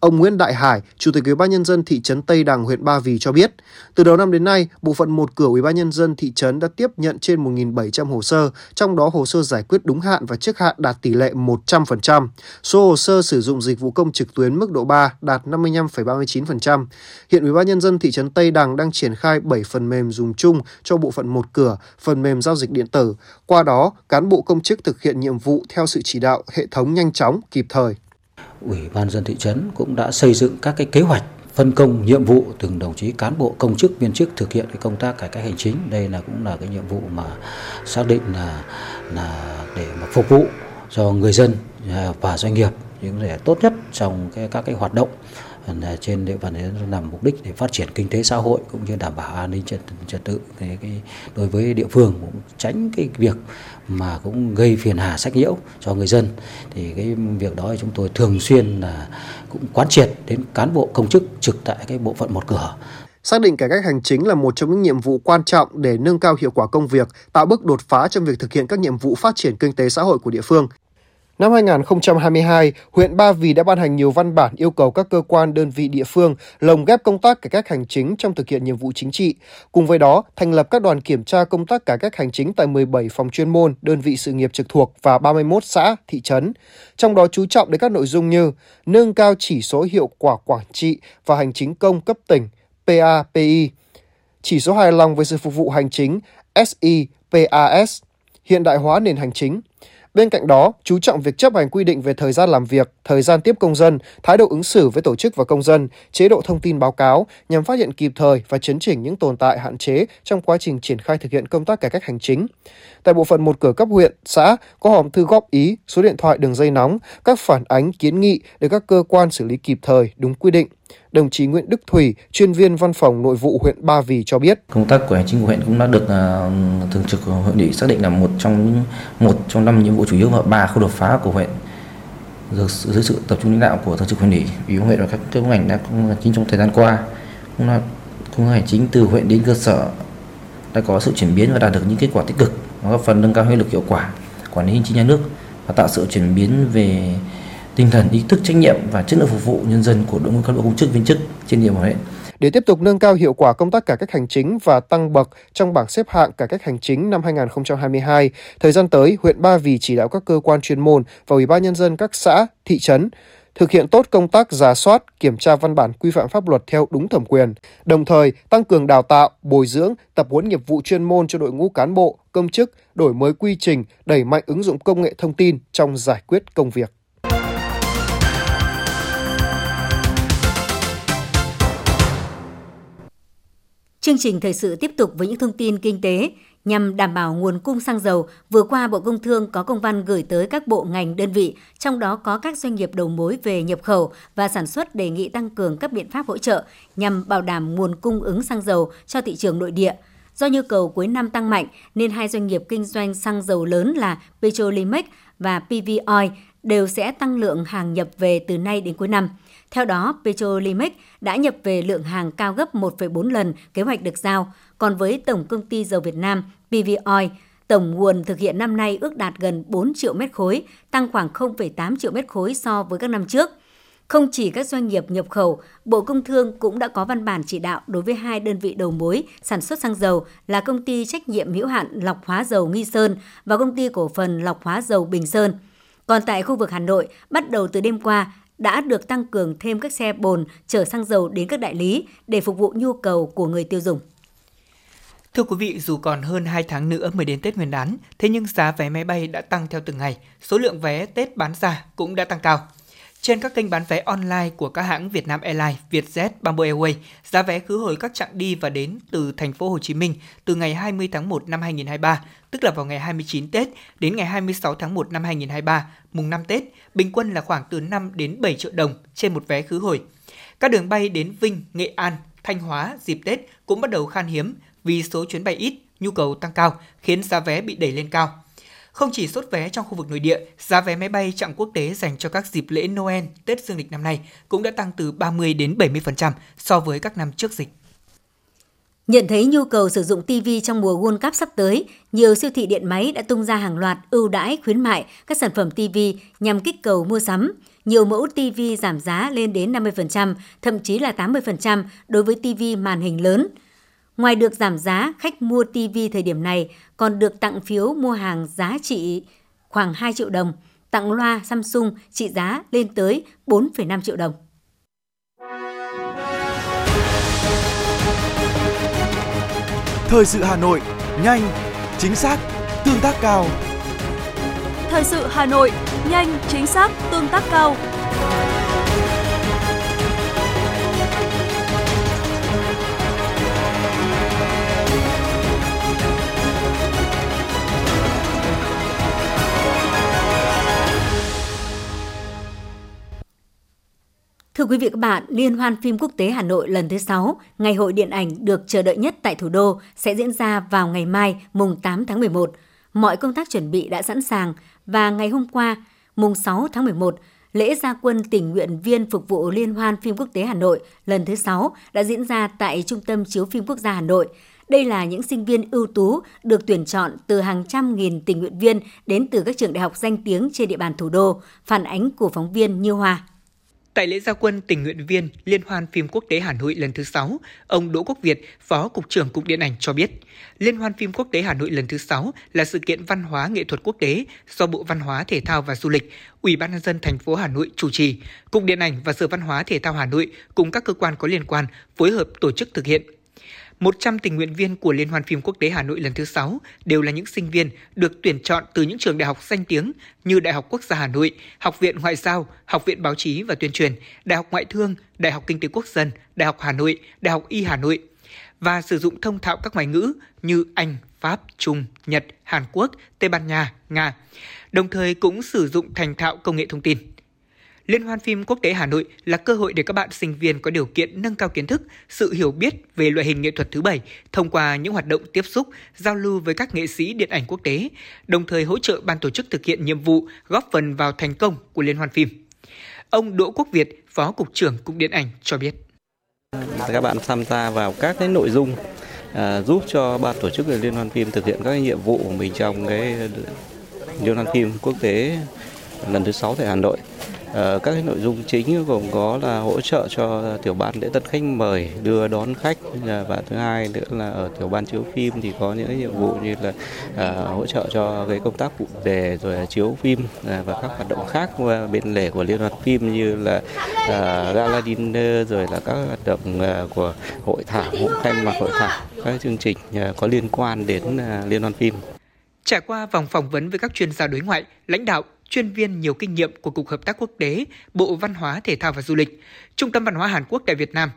Ông Nguyễn Đại Hải, Chủ tịch Ủy ban nhân dân thị trấn Tây Đằng, huyện Ba Vì cho biết, từ đầu năm đến nay, bộ phận một cửa Ủy ban nhân dân thị trấn đã tiếp nhận trên 1.700 hồ sơ, trong đó hồ sơ giải quyết đúng hạn và trước hạn đạt tỷ lệ 100%. Số hồ sơ sử dụng dịch vụ công trực tuyến mức độ 3 đạt 55,39%. Hiện Ủy ban nhân dân thị trấn Tây Đằng đang triển khai 7 phần mềm dùng chung cho bộ phận một cửa, phần mềm giao dịch điện tử. Qua đó, cán bộ công chức thực hiện nhiệm vụ theo sự chỉ đạo hệ thống nhanh chóng, kịp thời. Ủy ban dân thị trấn cũng đã xây dựng các cái kế hoạch phân công nhiệm vụ từng đồng chí cán bộ công chức viên chức thực hiện cái công tác cải cách hành chính. Đây là cũng là cái nhiệm vụ mà xác định là là để mà phục vụ cho người dân à, và doanh nghiệp. Những để tốt nhất trong cái, các cái hoạt động À, trên địa bàn làm mục đích để phát triển kinh tế xã hội cũng như đảm bảo an ninh trật, trật tự. Cái, cái đối với địa phương cũng tránh cái việc mà cũng gây phiền hà sách nhiễu cho người dân. Thì cái việc đó thì chúng tôi thường xuyên là cũng quán triệt đến cán bộ công chức trực tại cái bộ phận một cửa. Xác định cải cách hành chính là một trong những nhiệm vụ quan trọng để nâng cao hiệu quả công việc, tạo bước đột phá trong việc thực hiện các nhiệm vụ phát triển kinh tế xã hội của địa phương. Năm 2022, huyện Ba Vì đã ban hành nhiều văn bản yêu cầu các cơ quan đơn vị địa phương lồng ghép công tác cải cách hành chính trong thực hiện nhiệm vụ chính trị. Cùng với đó, thành lập các đoàn kiểm tra công tác cải cách hành chính tại 17 phòng chuyên môn, đơn vị sự nghiệp trực thuộc và 31 xã, thị trấn. Trong đó chú trọng đến các nội dung như nâng cao chỉ số hiệu quả quản trị và hành chính công cấp tỉnh PAPI, chỉ số hài lòng về sự phục vụ hành chính SIPAS, hiện đại hóa nền hành chính, Bên cạnh đó, chú trọng việc chấp hành quy định về thời gian làm việc, thời gian tiếp công dân, thái độ ứng xử với tổ chức và công dân, chế độ thông tin báo cáo nhằm phát hiện kịp thời và chấn chỉnh những tồn tại hạn chế trong quá trình triển khai thực hiện công tác cải cách hành chính. Tại bộ phận một cửa cấp huyện, xã có hòm thư góp ý, số điện thoại đường dây nóng, các phản ánh kiến nghị để các cơ quan xử lý kịp thời, đúng quy định đồng chí Nguyễn Đức Thủy, chuyên viên văn phòng nội vụ huyện Ba Vì cho biết. Công tác của hành chính của huyện cũng đã được uh, thường trực hội nghị xác định là một trong một trong năm nhiệm vụ chủ yếu và ba khâu đột phá của huyện được dưới sự tập trung lãnh đạo của thường trực huyện ủy, ủy ban huyện và các cơ ngành đã chính trong thời gian qua cũng là công hành chính từ huyện đến cơ sở đã có sự chuyển biến và đạt được những kết quả tích cực góp phần nâng cao hiệu lực hiệu quả quản lý hành chính nhà nước và tạo sự chuyển biến về tinh thần ý thức trách nhiệm và chất lượng phục vụ nhân dân của đội ngũ cán bộ công chức viên chức trên địa bàn huyện. Để tiếp tục nâng cao hiệu quả công tác cải cách hành chính và tăng bậc trong bảng xếp hạng cải cách hành chính năm 2022, thời gian tới, huyện Ba Vì chỉ đạo các cơ quan chuyên môn và Ủy ban nhân dân các xã, thị trấn thực hiện tốt công tác giả soát, kiểm tra văn bản quy phạm pháp luật theo đúng thẩm quyền, đồng thời tăng cường đào tạo, bồi dưỡng, tập huấn nghiệp vụ chuyên môn cho đội ngũ cán bộ, công chức, đổi mới quy trình, đẩy mạnh ứng dụng công nghệ thông tin trong giải quyết công việc. Chương trình thời sự tiếp tục với những thông tin kinh tế. Nhằm đảm bảo nguồn cung xăng dầu, vừa qua Bộ Công Thương có công văn gửi tới các bộ ngành đơn vị, trong đó có các doanh nghiệp đầu mối về nhập khẩu và sản xuất đề nghị tăng cường các biện pháp hỗ trợ nhằm bảo đảm nguồn cung ứng xăng dầu cho thị trường nội địa. Do nhu cầu cuối năm tăng mạnh nên hai doanh nghiệp kinh doanh xăng dầu lớn là Petrolimex và PV Oil đều sẽ tăng lượng hàng nhập về từ nay đến cuối năm. Theo đó, Petrolimex đã nhập về lượng hàng cao gấp 1,4 lần kế hoạch được giao, còn với Tổng Công ty Dầu Việt Nam PV Oil, tổng nguồn thực hiện năm nay ước đạt gần 4 triệu mét khối, tăng khoảng 0,8 triệu mét khối so với các năm trước. Không chỉ các doanh nghiệp nhập khẩu, Bộ Công Thương cũng đã có văn bản chỉ đạo đối với hai đơn vị đầu mối sản xuất xăng dầu là công ty trách nhiệm hữu hạn lọc hóa dầu Nghi Sơn và công ty cổ phần lọc hóa dầu Bình Sơn. Còn tại khu vực Hà Nội, bắt đầu từ đêm qua, đã được tăng cường thêm các xe bồn chở xăng dầu đến các đại lý để phục vụ nhu cầu của người tiêu dùng. Thưa quý vị, dù còn hơn 2 tháng nữa mới đến Tết Nguyên đán, thế nhưng giá vé máy bay đã tăng theo từng ngày, số lượng vé Tết bán ra cũng đã tăng cao. Trên các kênh bán vé online của các hãng Vietnam Airlines, Vietjet, Bamboo Airways, giá vé khứ hồi các chặng đi và đến từ thành phố Hồ Chí Minh từ ngày 20 tháng 1 năm 2023, tức là vào ngày 29 Tết đến ngày 26 tháng 1 năm 2023, mùng 5 Tết, bình quân là khoảng từ 5 đến 7 triệu đồng trên một vé khứ hồi. Các đường bay đến Vinh, Nghệ An, Thanh Hóa dịp Tết cũng bắt đầu khan hiếm vì số chuyến bay ít, nhu cầu tăng cao khiến giá vé bị đẩy lên cao. Không chỉ sốt vé trong khu vực nội địa, giá vé máy bay chặng quốc tế dành cho các dịp lễ Noel, Tết Dương lịch năm nay cũng đã tăng từ 30 đến 70% so với các năm trước dịch. Nhận thấy nhu cầu sử dụng TV trong mùa World Cup sắp tới, nhiều siêu thị điện máy đã tung ra hàng loạt ưu đãi khuyến mại các sản phẩm TV nhằm kích cầu mua sắm. Nhiều mẫu TV giảm giá lên đến 50%, thậm chí là 80% đối với TV màn hình lớn – Ngoài được giảm giá, khách mua TV thời điểm này còn được tặng phiếu mua hàng giá trị khoảng 2 triệu đồng, tặng loa Samsung trị giá lên tới 4,5 triệu đồng. Thời sự Hà Nội, nhanh, chính xác, tương tác cao. Thời sự Hà Nội, nhanh, chính xác, tương tác cao. Thưa quý vị các bạn, Liên hoan phim quốc tế Hà Nội lần thứ 6, ngày hội điện ảnh được chờ đợi nhất tại thủ đô sẽ diễn ra vào ngày mai, mùng 8 tháng 11. Mọi công tác chuẩn bị đã sẵn sàng và ngày hôm qua, mùng 6 tháng 11, lễ gia quân tình nguyện viên phục vụ Liên hoan phim quốc tế Hà Nội lần thứ 6 đã diễn ra tại Trung tâm Chiếu phim Quốc gia Hà Nội. Đây là những sinh viên ưu tú được tuyển chọn từ hàng trăm nghìn tình nguyện viên đến từ các trường đại học danh tiếng trên địa bàn thủ đô, phản ánh của phóng viên Như Hoa. Tại lễ gia quân tình nguyện viên Liên hoan phim quốc tế Hà Nội lần thứ 6, ông Đỗ Quốc Việt, Phó Cục trưởng Cục Điện ảnh cho biết, Liên hoan phim quốc tế Hà Nội lần thứ 6 là sự kiện văn hóa nghệ thuật quốc tế do Bộ Văn hóa Thể thao và Du lịch, Ủy ban nhân dân thành phố Hà Nội chủ trì, Cục Điện ảnh và Sở Văn hóa Thể thao Hà Nội cùng các cơ quan có liên quan phối hợp tổ chức thực hiện. 100 tình nguyện viên của Liên hoan phim quốc tế Hà Nội lần thứ 6 đều là những sinh viên được tuyển chọn từ những trường đại học danh tiếng như Đại học Quốc gia Hà Nội, Học viện Ngoại giao, Học viện Báo chí và Tuyên truyền, Đại học Ngoại thương, Đại học Kinh tế Quốc dân, Đại học Hà Nội, Đại học Y Hà Nội và sử dụng thông thạo các ngoại ngữ như Anh, Pháp, Trung, Nhật, Hàn Quốc, Tây Ban Nha, Nga. Đồng thời cũng sử dụng thành thạo công nghệ thông tin. Liên hoan phim quốc tế Hà Nội là cơ hội để các bạn sinh viên có điều kiện nâng cao kiến thức, sự hiểu biết về loại hình nghệ thuật thứ bảy thông qua những hoạt động tiếp xúc, giao lưu với các nghệ sĩ điện ảnh quốc tế, đồng thời hỗ trợ ban tổ chức thực hiện nhiệm vụ góp phần vào thành công của liên hoan phim. Ông Đỗ Quốc Việt, Phó Cục trưởng Cục Điện ảnh cho biết. Các bạn tham gia vào các cái nội dung à, giúp cho ban tổ chức liên hoan phim thực hiện các nhiệm vụ của mình trong cái liên hoan phim quốc tế lần thứ 6 tại Hà Nội. Ờ, các cái nội dung chính gồm có là hỗ trợ cho tiểu ban lễ tân khách mời đưa đón khách. Và thứ hai nữa là ở tiểu ban chiếu phim thì có những nhiệm vụ như là ờ, hỗ trợ cho cái công tác phụ đề rồi chiếu phim ờ, và các hoạt động khác bên lề của liên hoan phim như là gala dinner rồi là các hoạt động của hội thảo hội khai mạc hội thảo các chương trình có liên quan đến liên hoan phim. Trải qua vòng phỏng vấn với các chuyên gia đối ngoại, lãnh đạo, chuyên viên nhiều kinh nghiệm của Cục Hợp tác Quốc tế, Bộ Văn hóa, Thể thao và Du lịch, Trung tâm Văn hóa Hàn Quốc tại Việt Nam,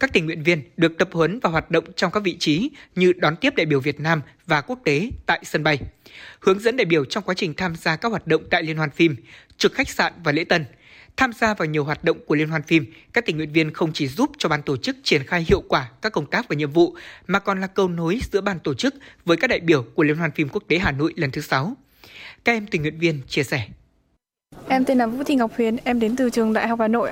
các tình nguyện viên được tập huấn và hoạt động trong các vị trí như đón tiếp đại biểu Việt Nam và quốc tế tại sân bay, hướng dẫn đại biểu trong quá trình tham gia các hoạt động tại Liên hoan phim, trực khách sạn và lễ tân – Tham gia vào nhiều hoạt động của Liên hoan phim, các tình nguyện viên không chỉ giúp cho ban tổ chức triển khai hiệu quả các công tác và nhiệm vụ, mà còn là cầu nối giữa ban tổ chức với các đại biểu của Liên hoan phim quốc tế Hà Nội lần thứ 6. Các em tình nguyện viên chia sẻ. Em tên là Vũ Thị Ngọc Huyền, em đến từ trường Đại học Hà Nội.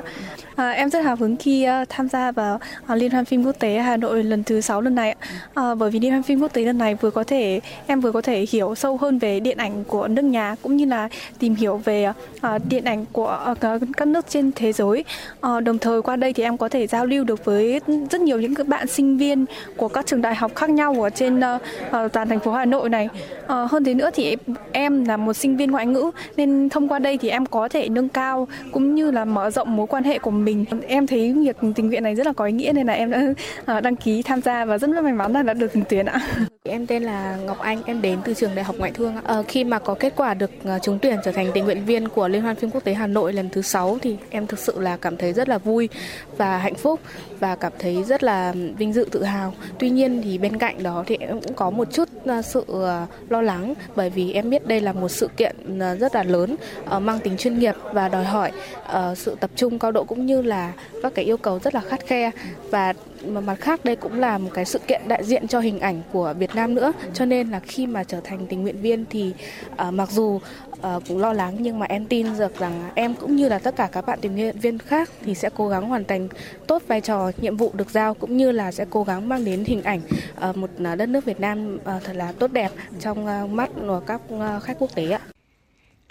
À, em rất hào hứng khi uh, tham gia vào uh, Liên hoan phim quốc tế Hà Nội lần thứ 6 lần này. À, bởi vì Liên hoan phim quốc tế lần này vừa có thể em vừa có thể hiểu sâu hơn về điện ảnh của nước nhà cũng như là tìm hiểu về uh, điện ảnh của uh, các nước trên thế giới. Uh, đồng thời qua đây thì em có thể giao lưu được với rất nhiều những các bạn sinh viên của các trường đại học khác nhau ở trên uh, uh, toàn thành phố Hà Nội này. Uh, hơn thế nữa thì em là một sinh viên ngoại ngữ nên thông qua đây thì em có thể nâng cao cũng như là mở rộng mối quan hệ của mình. Em thấy việc tình nguyện này rất là có ý nghĩa nên là em đã à, đăng ký tham gia và rất là may mắn là đã được tuyển ạ. Em tên là Ngọc Anh, em đến từ trường Đại học Ngoại thương. À, khi mà có kết quả được ờ, trúng tuyển trở thành tình nguyện viên của Liên hoan phim quốc tế Hà Nội lần thứ 6 thì em thực sự là cảm thấy rất là vui và hạnh phúc và cảm thấy rất là vinh dự tự hào. Tuy nhiên thì bên cạnh đó thì em cũng có một chút ờ, sự lo lắng bởi vì em biết đây là một sự kiện rất là lớn mang tính chuyên nghiệp và đòi hỏi uh, sự tập trung cao độ cũng như là các cái yêu cầu rất là khắt khe và mà mặt khác đây cũng là một cái sự kiện đại diện cho hình ảnh của Việt Nam nữa cho nên là khi mà trở thành tình nguyện viên thì uh, mặc dù uh, cũng lo lắng nhưng mà em tin được rằng em cũng như là tất cả các bạn tình nguyện viên khác thì sẽ cố gắng hoàn thành tốt vai trò nhiệm vụ được giao cũng như là sẽ cố gắng mang đến hình ảnh uh, một đất nước Việt Nam uh, thật là tốt đẹp trong uh, mắt của các uh, khách quốc tế ạ.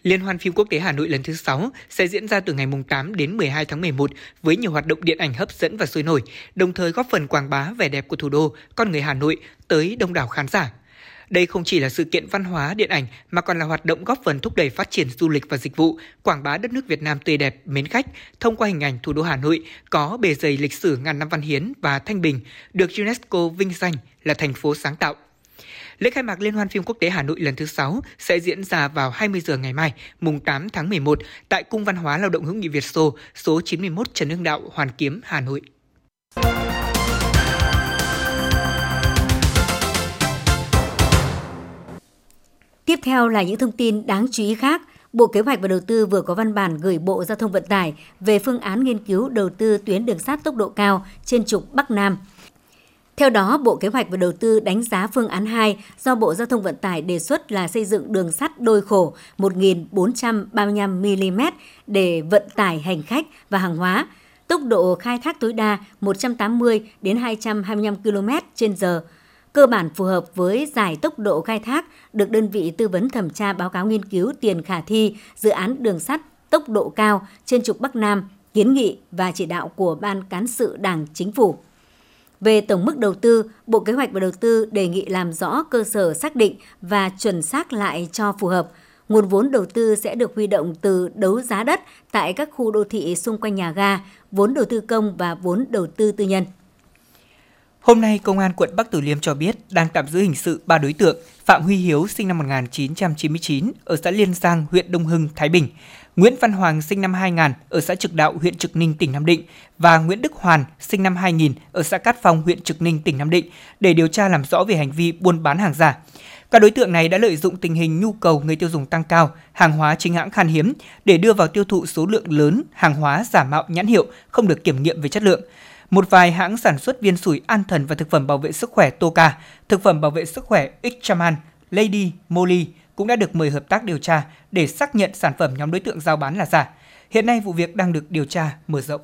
Liên hoan phim quốc tế Hà Nội lần thứ 6 sẽ diễn ra từ ngày 8 đến 12 tháng 11 với nhiều hoạt động điện ảnh hấp dẫn và sôi nổi, đồng thời góp phần quảng bá vẻ đẹp của thủ đô, con người Hà Nội tới đông đảo khán giả. Đây không chỉ là sự kiện văn hóa điện ảnh mà còn là hoạt động góp phần thúc đẩy phát triển du lịch và dịch vụ, quảng bá đất nước Việt Nam tươi đẹp, mến khách thông qua hình ảnh thủ đô Hà Nội có bề dày lịch sử ngàn năm văn hiến và thanh bình, được UNESCO vinh danh là thành phố sáng tạo Lễ khai mạc Liên hoan phim quốc tế Hà Nội lần thứ 6 sẽ diễn ra vào 20 giờ ngày mai, mùng 8 tháng 11 tại Cung Văn hóa Lao động hữu nghị Việt Xô, số 91 Trần Hưng Đạo, Hoàn Kiếm, Hà Nội. Tiếp theo là những thông tin đáng chú ý khác. Bộ Kế hoạch và Đầu tư vừa có văn bản gửi Bộ Giao thông Vận tải về phương án nghiên cứu đầu tư tuyến đường sắt tốc độ cao trên trục Bắc Nam – theo đó, Bộ Kế hoạch và Đầu tư đánh giá phương án 2 do Bộ Giao thông Vận tải đề xuất là xây dựng đường sắt đôi khổ 1.435 mm để vận tải hành khách và hàng hóa, tốc độ khai thác tối đa 180 đến 225 km/h, cơ bản phù hợp với giải tốc độ khai thác được đơn vị tư vấn thẩm tra báo cáo nghiên cứu tiền khả thi dự án đường sắt tốc độ cao trên trục Bắc Nam, kiến nghị và chỉ đạo của Ban Cán sự Đảng Chính phủ. Về tổng mức đầu tư, Bộ Kế hoạch và Đầu tư đề nghị làm rõ cơ sở xác định và chuẩn xác lại cho phù hợp. Nguồn vốn đầu tư sẽ được huy động từ đấu giá đất tại các khu đô thị xung quanh nhà ga, vốn đầu tư công và vốn đầu tư tư nhân. Hôm nay, Công an quận Bắc Từ Liêm cho biết đang tạm giữ hình sự 3 đối tượng Phạm Huy Hiếu sinh năm 1999 ở xã Liên Giang, huyện Đông Hưng, Thái Bình, Nguyễn Văn Hoàng sinh năm 2000 ở xã Trực Đạo, huyện Trực Ninh, tỉnh Nam Định và Nguyễn Đức Hoàn sinh năm 2000 ở xã Cát Phong, huyện Trực Ninh, tỉnh Nam Định để điều tra làm rõ về hành vi buôn bán hàng giả. Các đối tượng này đã lợi dụng tình hình nhu cầu người tiêu dùng tăng cao, hàng hóa chính hãng khan hiếm để đưa vào tiêu thụ số lượng lớn hàng hóa giả mạo nhãn hiệu không được kiểm nghiệm về chất lượng. Một vài hãng sản xuất viên sủi an thần và thực phẩm bảo vệ sức khỏe Toka, thực phẩm bảo vệ sức khỏe Xchaman, Lady, Molly cũng đã được mời hợp tác điều tra để xác nhận sản phẩm nhóm đối tượng giao bán là giả. Hiện nay vụ việc đang được điều tra mở rộng.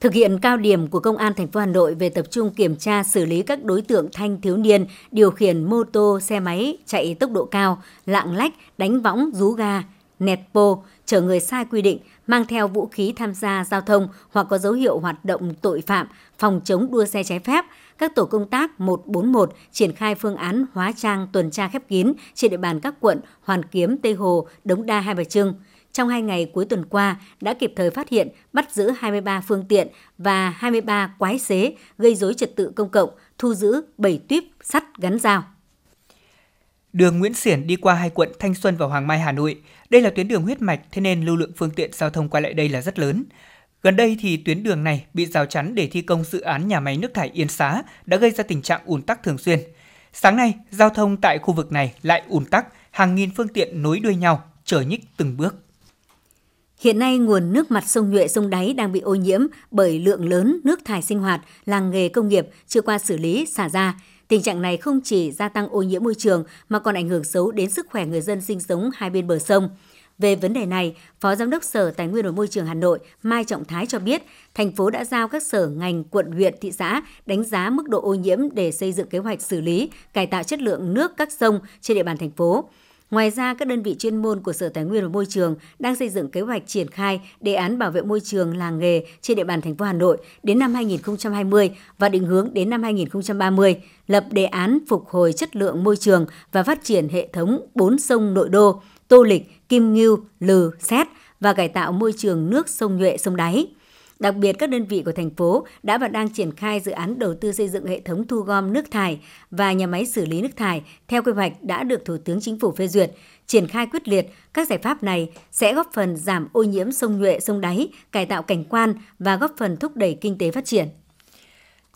Thực hiện cao điểm của Công an thành phố Hà Nội về tập trung kiểm tra xử lý các đối tượng thanh thiếu niên điều khiển mô tô, xe máy chạy tốc độ cao, lạng lách, đánh võng, rú ga, nẹt bô, chở người sai quy định, mang theo vũ khí tham gia giao thông hoặc có dấu hiệu hoạt động tội phạm, phòng chống đua xe trái phép, các tổ công tác 141 triển khai phương án hóa trang tuần tra khép kín trên địa bàn các quận Hoàn Kiếm, Tây Hồ, Đống Đa, Hai Bà Trưng. Trong hai ngày cuối tuần qua đã kịp thời phát hiện, bắt giữ 23 phương tiện và 23 quái xế gây dối trật tự công cộng, thu giữ 7 tuyếp sắt gắn dao. Đường Nguyễn Xiển đi qua hai quận Thanh Xuân và Hoàng Mai, Hà Nội. Đây là tuyến đường huyết mạch, thế nên lưu lượng phương tiện giao thông qua lại đây là rất lớn. Gần đây thì tuyến đường này bị rào chắn để thi công dự án nhà máy nước thải Yên Xá đã gây ra tình trạng ùn tắc thường xuyên. Sáng nay, giao thông tại khu vực này lại ùn tắc, hàng nghìn phương tiện nối đuôi nhau, chở nhích từng bước. Hiện nay, nguồn nước mặt sông Nhuệ, sông Đáy đang bị ô nhiễm bởi lượng lớn nước thải sinh hoạt, làng nghề công nghiệp chưa qua xử lý, xả ra. Tình trạng này không chỉ gia tăng ô nhiễm môi trường mà còn ảnh hưởng xấu đến sức khỏe người dân sinh sống hai bên bờ sông. Về vấn đề này, Phó Giám đốc Sở Tài nguyên và Môi trường Hà Nội Mai Trọng Thái cho biết, thành phố đã giao các sở ngành, quận, huyện, thị xã đánh giá mức độ ô nhiễm để xây dựng kế hoạch xử lý, cải tạo chất lượng nước các sông trên địa bàn thành phố. Ngoài ra, các đơn vị chuyên môn của Sở Tài nguyên và Môi trường đang xây dựng kế hoạch triển khai đề án bảo vệ môi trường làng nghề trên địa bàn thành phố Hà Nội đến năm 2020 và định hướng đến năm 2030, lập đề án phục hồi chất lượng môi trường và phát triển hệ thống bốn sông nội đô, Tô Lịch, Kim Ngưu, Lừ, Xét và cải tạo môi trường nước sông Nhuệ, sông Đáy. Đặc biệt, các đơn vị của thành phố đã và đang triển khai dự án đầu tư xây dựng hệ thống thu gom nước thải và nhà máy xử lý nước thải theo quy hoạch đã được Thủ tướng Chính phủ phê duyệt. Triển khai quyết liệt, các giải pháp này sẽ góp phần giảm ô nhiễm sông Nhuệ, sông Đáy, cải tạo cảnh quan và góp phần thúc đẩy kinh tế phát triển.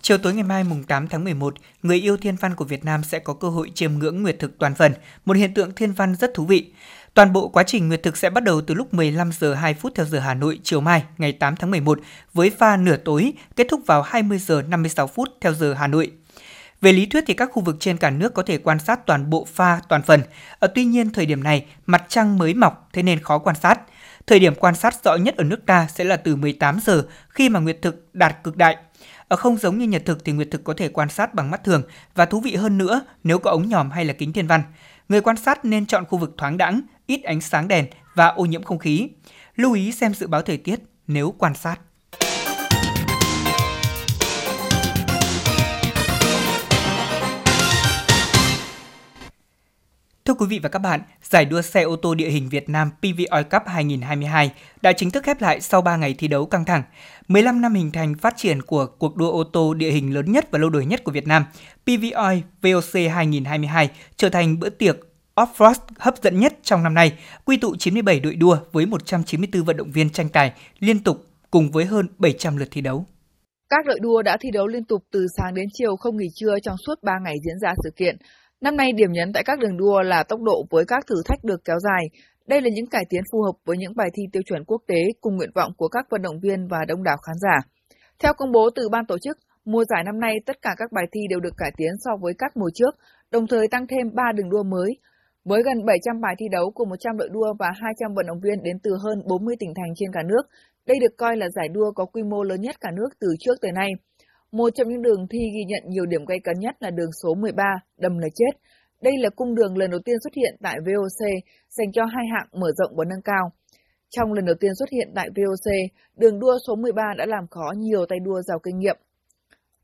Chiều tối ngày mai mùng 8 tháng 11, người yêu thiên văn của Việt Nam sẽ có cơ hội chiêm ngưỡng nguyệt thực toàn phần, một hiện tượng thiên văn rất thú vị. Toàn bộ quá trình nguyệt thực sẽ bắt đầu từ lúc 15 giờ 2 phút theo giờ Hà Nội, chiều mai, ngày 8 tháng 11 với pha nửa tối, kết thúc vào 20 giờ 56 phút theo giờ Hà Nội. Về lý thuyết thì các khu vực trên cả nước có thể quan sát toàn bộ pha, toàn phần. Ở tuy nhiên, thời điểm này, mặt trăng mới mọc, thế nên khó quan sát. Thời điểm quan sát rõ nhất ở nước ta sẽ là từ 18 giờ, khi mà nguyệt thực đạt cực đại. Ở không giống như nhật thực thì nguyệt thực có thể quan sát bằng mắt thường và thú vị hơn nữa, nếu có ống nhòm hay là kính thiên văn. Người quan sát nên chọn khu vực thoáng đãng, ít ánh sáng đèn và ô nhiễm không khí. Lưu ý xem dự báo thời tiết nếu quan sát. Thưa quý vị và các bạn, giải đua xe ô tô địa hình Việt Nam PV Oil Cup 2022 đã chính thức khép lại sau 3 ngày thi đấu căng thẳng. 15 năm hình thành phát triển của cuộc đua ô tô địa hình lớn nhất và lâu đời nhất của Việt Nam, PVI VOC 2022 trở thành bữa tiệc off-road hấp dẫn nhất trong năm nay, quy tụ 97 đội đua với 194 vận động viên tranh tài liên tục cùng với hơn 700 lượt thi đấu. Các đội đua đã thi đấu liên tục từ sáng đến chiều không nghỉ trưa trong suốt 3 ngày diễn ra sự kiện. Năm nay điểm nhấn tại các đường đua là tốc độ với các thử thách được kéo dài. Đây là những cải tiến phù hợp với những bài thi tiêu chuẩn quốc tế cùng nguyện vọng của các vận động viên và đông đảo khán giả. Theo công bố từ ban tổ chức, mùa giải năm nay tất cả các bài thi đều được cải tiến so với các mùa trước, đồng thời tăng thêm 3 đường đua mới. Với gần 700 bài thi đấu của 100 đội đua và 200 vận động viên đến từ hơn 40 tỉnh thành trên cả nước, đây được coi là giải đua có quy mô lớn nhất cả nước từ trước tới nay. Một trong những đường thi ghi nhận nhiều điểm gây cấn nhất là đường số 13, đầm là chết. Đây là cung đường lần đầu tiên xuất hiện tại VOC, dành cho hai hạng mở rộng và nâng cao. Trong lần đầu tiên xuất hiện tại VOC, đường đua số 13 đã làm khó nhiều tay đua giàu kinh nghiệm.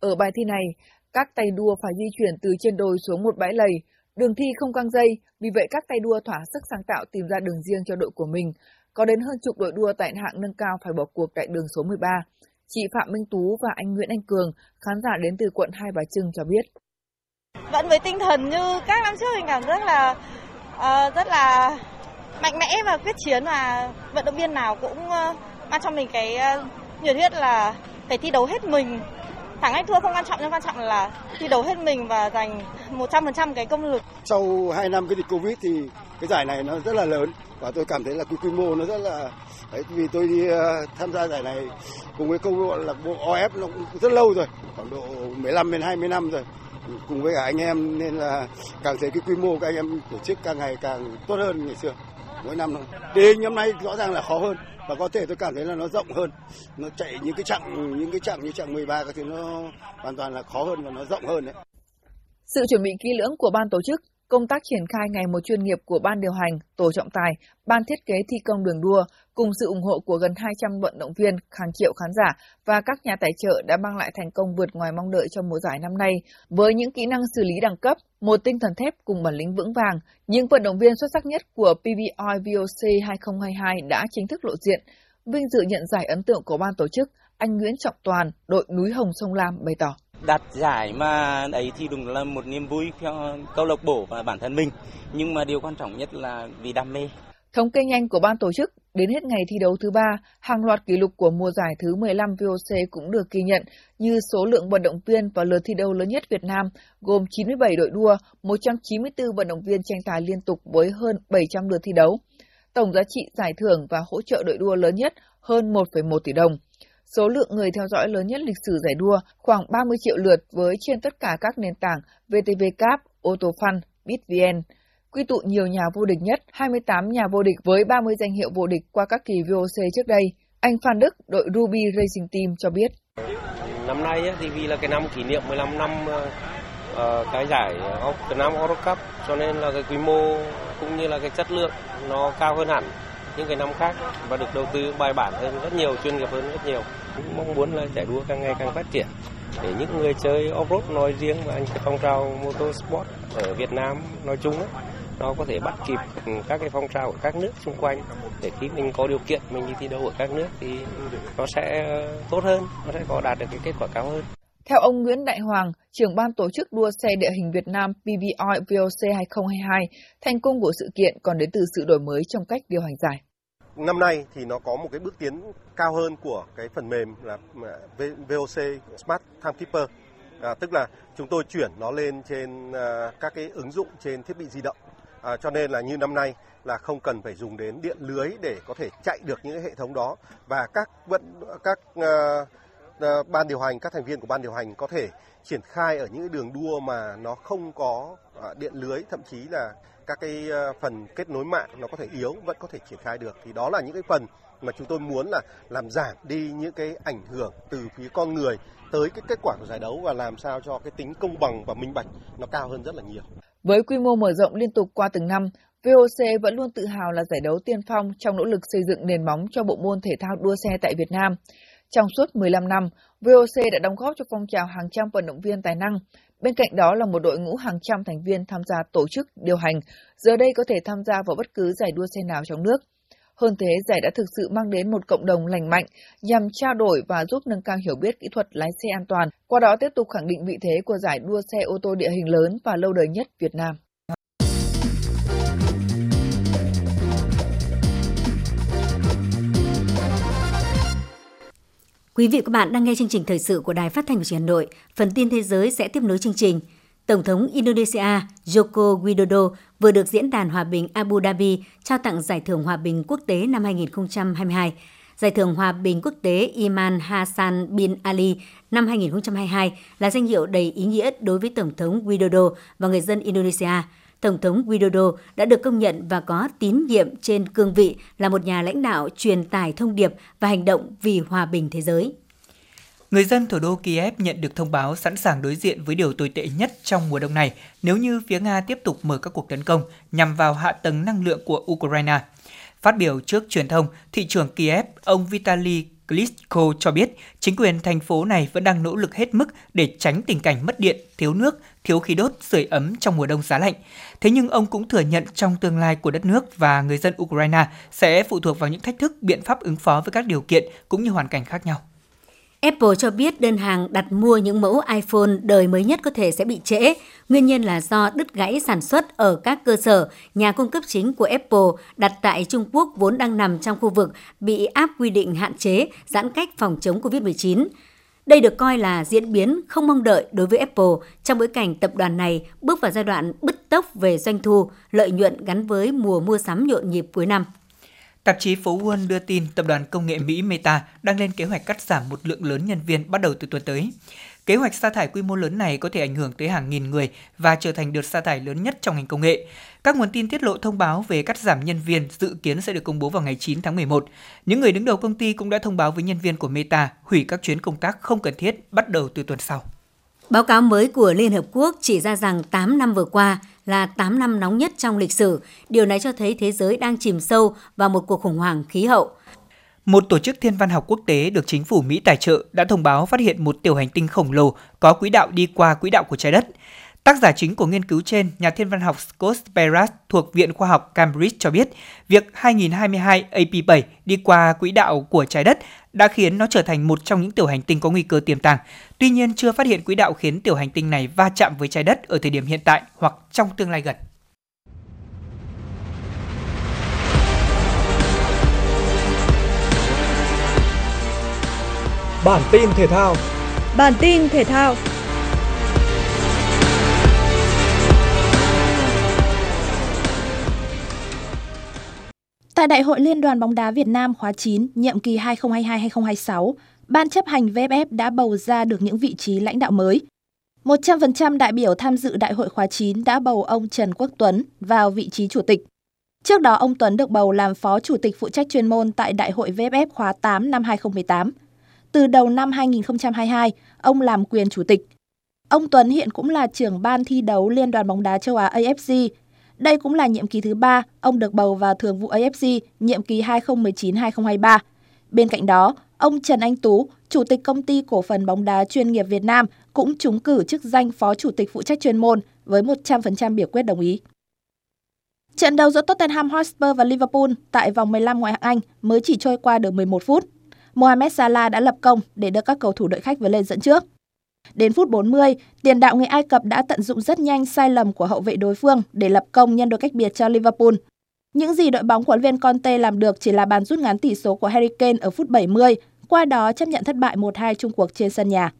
Ở bài thi này, các tay đua phải di chuyển từ trên đồi xuống một bãi lầy, đường thi không căng dây, vì vậy các tay đua thỏa sức sáng tạo tìm ra đường riêng cho đội của mình. Có đến hơn chục đội đua tại hạng nâng cao phải bỏ cuộc tại đường số 13. Chị Phạm Minh Tú và anh Nguyễn Anh Cường, khán giả đến từ quận Hai Bà Trưng cho biết. Vẫn với tinh thần như các năm trước mình cảm rất là uh, rất là mạnh mẽ và quyết chiến và vận động viên nào cũng uh, mang trong mình cái uh, nhiệt huyết là phải thi đấu hết mình thắng hay thua không quan trọng nhưng quan trọng là thi đấu hết mình và dành 100% cái công lực. Sau 2 năm cái dịch Covid thì cái giải này nó rất là lớn và tôi cảm thấy là cái quy mô nó rất là đấy, vì tôi đi tham gia giải này cùng với câu lạc bộ OF nó cũng rất lâu rồi khoảng độ 15 đến 20 năm rồi cùng với cả anh em nên là càng thấy cái quy mô các anh em tổ chức càng ngày càng tốt hơn ngày xưa. mỗi năm thôi. Đi năm nay rõ ràng là khó hơn và có thể tôi cảm thấy là nó rộng hơn. Nó chạy những cái chặng những cái chặng như chặng 13 cái thì nó hoàn toàn là khó hơn và nó rộng hơn đấy. Sự chuẩn bị kỹ lưỡng của ban tổ chức, công tác triển khai ngày một chuyên nghiệp của ban điều hành, tổ trọng tài, ban thiết kế thi công đường đua cùng sự ủng hộ của gần 200 vận động viên, hàng triệu khán giả và các nhà tài trợ đã mang lại thành công vượt ngoài mong đợi trong mùa giải năm nay. Với những kỹ năng xử lý đẳng cấp, một tinh thần thép cùng bản lĩnh vững vàng, những vận động viên xuất sắc nhất của PBI VOC 2022 đã chính thức lộ diện. Vinh dự nhận giải ấn tượng của ban tổ chức, anh Nguyễn Trọng Toàn, đội núi Hồng Sông Lam bày tỏ đạt giải mà đấy thì đúng là một niềm vui cho câu lạc bộ và bản thân mình nhưng mà điều quan trọng nhất là vì đam mê Thống kê nhanh của ban tổ chức, đến hết ngày thi đấu thứ ba, hàng loạt kỷ lục của mùa giải thứ 15 VOC cũng được ghi nhận như số lượng vận động viên và lượt thi đấu lớn nhất Việt Nam, gồm 97 đội đua, 194 vận động viên tranh tài liên tục với hơn 700 lượt thi đấu. Tổng giá trị giải thưởng và hỗ trợ đội đua lớn nhất hơn 1,1 tỷ đồng. Số lượng người theo dõi lớn nhất lịch sử giải đua khoảng 30 triệu lượt với trên tất cả các nền tảng VTV Cap, AutoFun, BitVN. Quy tụ nhiều nhà vô địch nhất, 28 nhà vô địch với 30 danh hiệu vô địch qua các kỳ VOC trước đây. Anh Phan Đức, đội Ruby Racing Team cho biết. Năm nay thì vì là cái năm kỷ niệm 15 năm ờ, ờ, cái giải Việt Nam world Cup cho nên là cái quy mô cũng như là cái chất lượng nó cao hơn hẳn những cái năm khác và được đầu tư bài bản hơn rất nhiều, chuyên nghiệp hơn rất nhiều. Cũng mong muốn là giải đua càng ngày càng phát triển để những người chơi off-road nói riêng và anh cái phong trào motorsport ở Việt Nam nói chung ấy, nó có thể bắt kịp các cái phong trào của các nước xung quanh để khi mình có điều kiện mình đi thi đấu ở các nước thì nó sẽ tốt hơn, nó sẽ có đạt được cái kết quả cao hơn. Theo ông Nguyễn Đại Hoàng, trưởng ban tổ chức đua xe địa hình Việt Nam PBOI VOC 2022, thành công của sự kiện còn đến từ sự đổi mới trong cách điều hành giải. Năm nay thì nó có một cái bước tiến cao hơn của cái phần mềm là à, VOC Smart Timekeeper. À, tức là chúng tôi chuyển nó lên trên à, các cái ứng dụng trên thiết bị di động. À, cho nên là như năm nay là không cần phải dùng đến điện lưới để có thể chạy được những cái hệ thống đó và các vận các à, à, ban điều hành các thành viên của ban điều hành có thể triển khai ở những đường đua mà nó không có à, điện lưới thậm chí là các cái ờ, phần kết nối mạng nó có thể yếu vẫn có thể triển khai được thì đó là những cái phần mà chúng tôi muốn là làm giảm đi những cái ảnh hưởng từ phía con người tới cái kết quả của giải đấu và làm sao cho cái tính công bằng và minh bạch nó cao hơn rất là nhiều. Với quy mô mở rộng liên tục qua từng năm, VOC vẫn luôn tự hào là giải đấu tiên phong trong nỗ lực xây dựng nền móng cho bộ môn thể thao đua xe tại Việt Nam. Trong suốt 15 năm, VOC đã đóng góp cho phong trào hàng trăm vận động viên tài năng. Bên cạnh đó là một đội ngũ hàng trăm thành viên tham gia tổ chức, điều hành, giờ đây có thể tham gia vào bất cứ giải đua xe nào trong nước. Hơn thế, giải đã thực sự mang đến một cộng đồng lành mạnh nhằm trao đổi và giúp nâng cao hiểu biết kỹ thuật lái xe an toàn, qua đó tiếp tục khẳng định vị thế của giải đua xe ô tô địa hình lớn và lâu đời nhất Việt Nam. Quý vị và các bạn đang nghe chương trình thời sự của Đài Phát thanh và Truyền hình Hà Nội. Phần tin thế giới sẽ tiếp nối chương trình. Tổng thống Indonesia Joko Widodo vừa được Diễn đàn Hòa bình Abu Dhabi trao tặng Giải thưởng Hòa bình Quốc tế năm 2022. Giải thưởng Hòa bình Quốc tế Iman Hassan bin Ali năm 2022 là danh hiệu đầy ý nghĩa đối với Tổng thống Widodo và người dân Indonesia. Tổng thống Widodo đã được công nhận và có tín nhiệm trên cương vị là một nhà lãnh đạo truyền tải thông điệp và hành động vì hòa bình thế giới. Người dân thủ đô Kiev nhận được thông báo sẵn sàng đối diện với điều tồi tệ nhất trong mùa đông này nếu như phía Nga tiếp tục mở các cuộc tấn công nhằm vào hạ tầng năng lượng của Ukraine. Phát biểu trước truyền thông, thị trưởng Kiev, ông Vitaly Klitschko cho biết chính quyền thành phố này vẫn đang nỗ lực hết mức để tránh tình cảnh mất điện, thiếu nước, thiếu khí đốt, sưởi ấm trong mùa đông giá lạnh. Thế nhưng ông cũng thừa nhận trong tương lai của đất nước và người dân Ukraine sẽ phụ thuộc vào những thách thức, biện pháp ứng phó với các điều kiện cũng như hoàn cảnh khác nhau. Apple cho biết đơn hàng đặt mua những mẫu iPhone đời mới nhất có thể sẽ bị trễ. Nguyên nhân là do đứt gãy sản xuất ở các cơ sở, nhà cung cấp chính của Apple đặt tại Trung Quốc vốn đang nằm trong khu vực bị áp quy định hạn chế, giãn cách phòng chống COVID-19. Đây được coi là diễn biến không mong đợi đối với Apple trong bối cảnh tập đoàn này bước vào giai đoạn bứt tốc về doanh thu, lợi nhuận gắn với mùa mua sắm nhộn nhịp cuối năm. Tạp chí Phố Wall đưa tin tập đoàn công nghệ Mỹ Meta đang lên kế hoạch cắt giảm một lượng lớn nhân viên bắt đầu từ tuần tới. Kế hoạch sa thải quy mô lớn này có thể ảnh hưởng tới hàng nghìn người và trở thành đợt sa thải lớn nhất trong ngành công nghệ. Các nguồn tin tiết lộ thông báo về cắt giảm nhân viên dự kiến sẽ được công bố vào ngày 9 tháng 11. Những người đứng đầu công ty cũng đã thông báo với nhân viên của Meta hủy các chuyến công tác không cần thiết bắt đầu từ tuần sau. Báo cáo mới của Liên Hợp Quốc chỉ ra rằng 8 năm vừa qua là 8 năm nóng nhất trong lịch sử. Điều này cho thấy thế giới đang chìm sâu vào một cuộc khủng hoảng khí hậu. Một tổ chức thiên văn học quốc tế được chính phủ Mỹ tài trợ đã thông báo phát hiện một tiểu hành tinh khổng lồ có quỹ đạo đi qua quỹ đạo của trái đất. Tác giả chính của nghiên cứu trên, nhà thiên văn học Scott Peras thuộc Viện Khoa học Cambridge cho biết, việc 2022 AP7 đi qua quỹ đạo của trái đất đã khiến nó trở thành một trong những tiểu hành tinh có nguy cơ tiềm tàng. Tuy nhiên, chưa phát hiện quỹ đạo khiến tiểu hành tinh này va chạm với trái đất ở thời điểm hiện tại hoặc trong tương lai gần. Bản tin thể thao Bản tin thể thao Tại Đại hội Liên đoàn bóng đá Việt Nam khóa 9, nhiệm kỳ 2022-2026, Ban chấp hành VFF đã bầu ra được những vị trí lãnh đạo mới. 100% đại biểu tham dự Đại hội khóa 9 đã bầu ông Trần Quốc Tuấn vào vị trí chủ tịch. Trước đó, ông Tuấn được bầu làm phó chủ tịch phụ trách chuyên môn tại Đại hội VFF khóa 8 năm 2018. Từ đầu năm 2022, ông làm quyền chủ tịch. Ông Tuấn hiện cũng là trưởng ban thi đấu Liên đoàn bóng đá châu Á AFC. Đây cũng là nhiệm kỳ thứ ba ông được bầu vào thường vụ AFC nhiệm kỳ 2019-2023. Bên cạnh đó, ông Trần Anh Tú, chủ tịch công ty cổ phần bóng đá chuyên nghiệp Việt Nam cũng trúng cử chức danh phó chủ tịch phụ trách chuyên môn với 100% biểu quyết đồng ý. Trận đấu giữa Tottenham Hotspur và Liverpool tại vòng 15 ngoại hạng Anh mới chỉ trôi qua được 11 phút. Mohamed Salah đã lập công để đưa các cầu thủ đội khách vượt lên dẫn trước. Đến phút 40, tiền đạo người Ai Cập đã tận dụng rất nhanh sai lầm của hậu vệ đối phương để lập công nhân đôi cách biệt cho Liverpool. Những gì đội bóng của huấn viên Conte làm được chỉ là bàn rút ngắn tỷ số của Harry Kane ở phút 70, qua đó chấp nhận thất bại 1-2 chung cuộc trên sân nhà.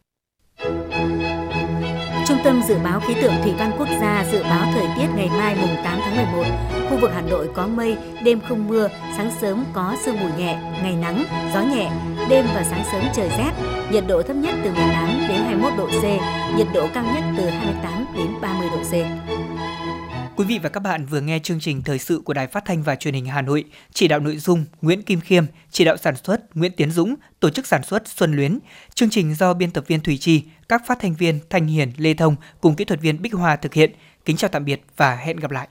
Trung tâm Dự báo Khí tượng Thủy văn Quốc gia dự báo thời tiết ngày mai mùng 8 tháng 11. Khu vực Hà Nội có mây, đêm không mưa, sáng sớm có sương mù nhẹ, ngày nắng, gió nhẹ, đêm và sáng sớm trời rét, nhiệt độ thấp nhất từ 18 đến 21 độ C, nhiệt độ cao nhất từ 28 đến 30 độ C. Quý vị và các bạn vừa nghe chương trình thời sự của Đài Phát thanh và Truyền hình Hà Nội, chỉ đạo nội dung Nguyễn Kim Khiêm, chỉ đạo sản xuất Nguyễn Tiến Dũng, tổ chức sản xuất Xuân Luyến. Chương trình do biên tập viên Thủy Trì, các phát thanh viên Thanh Hiền, Lê Thông cùng kỹ thuật viên Bích hòa thực hiện. Kính chào tạm biệt và hẹn gặp lại.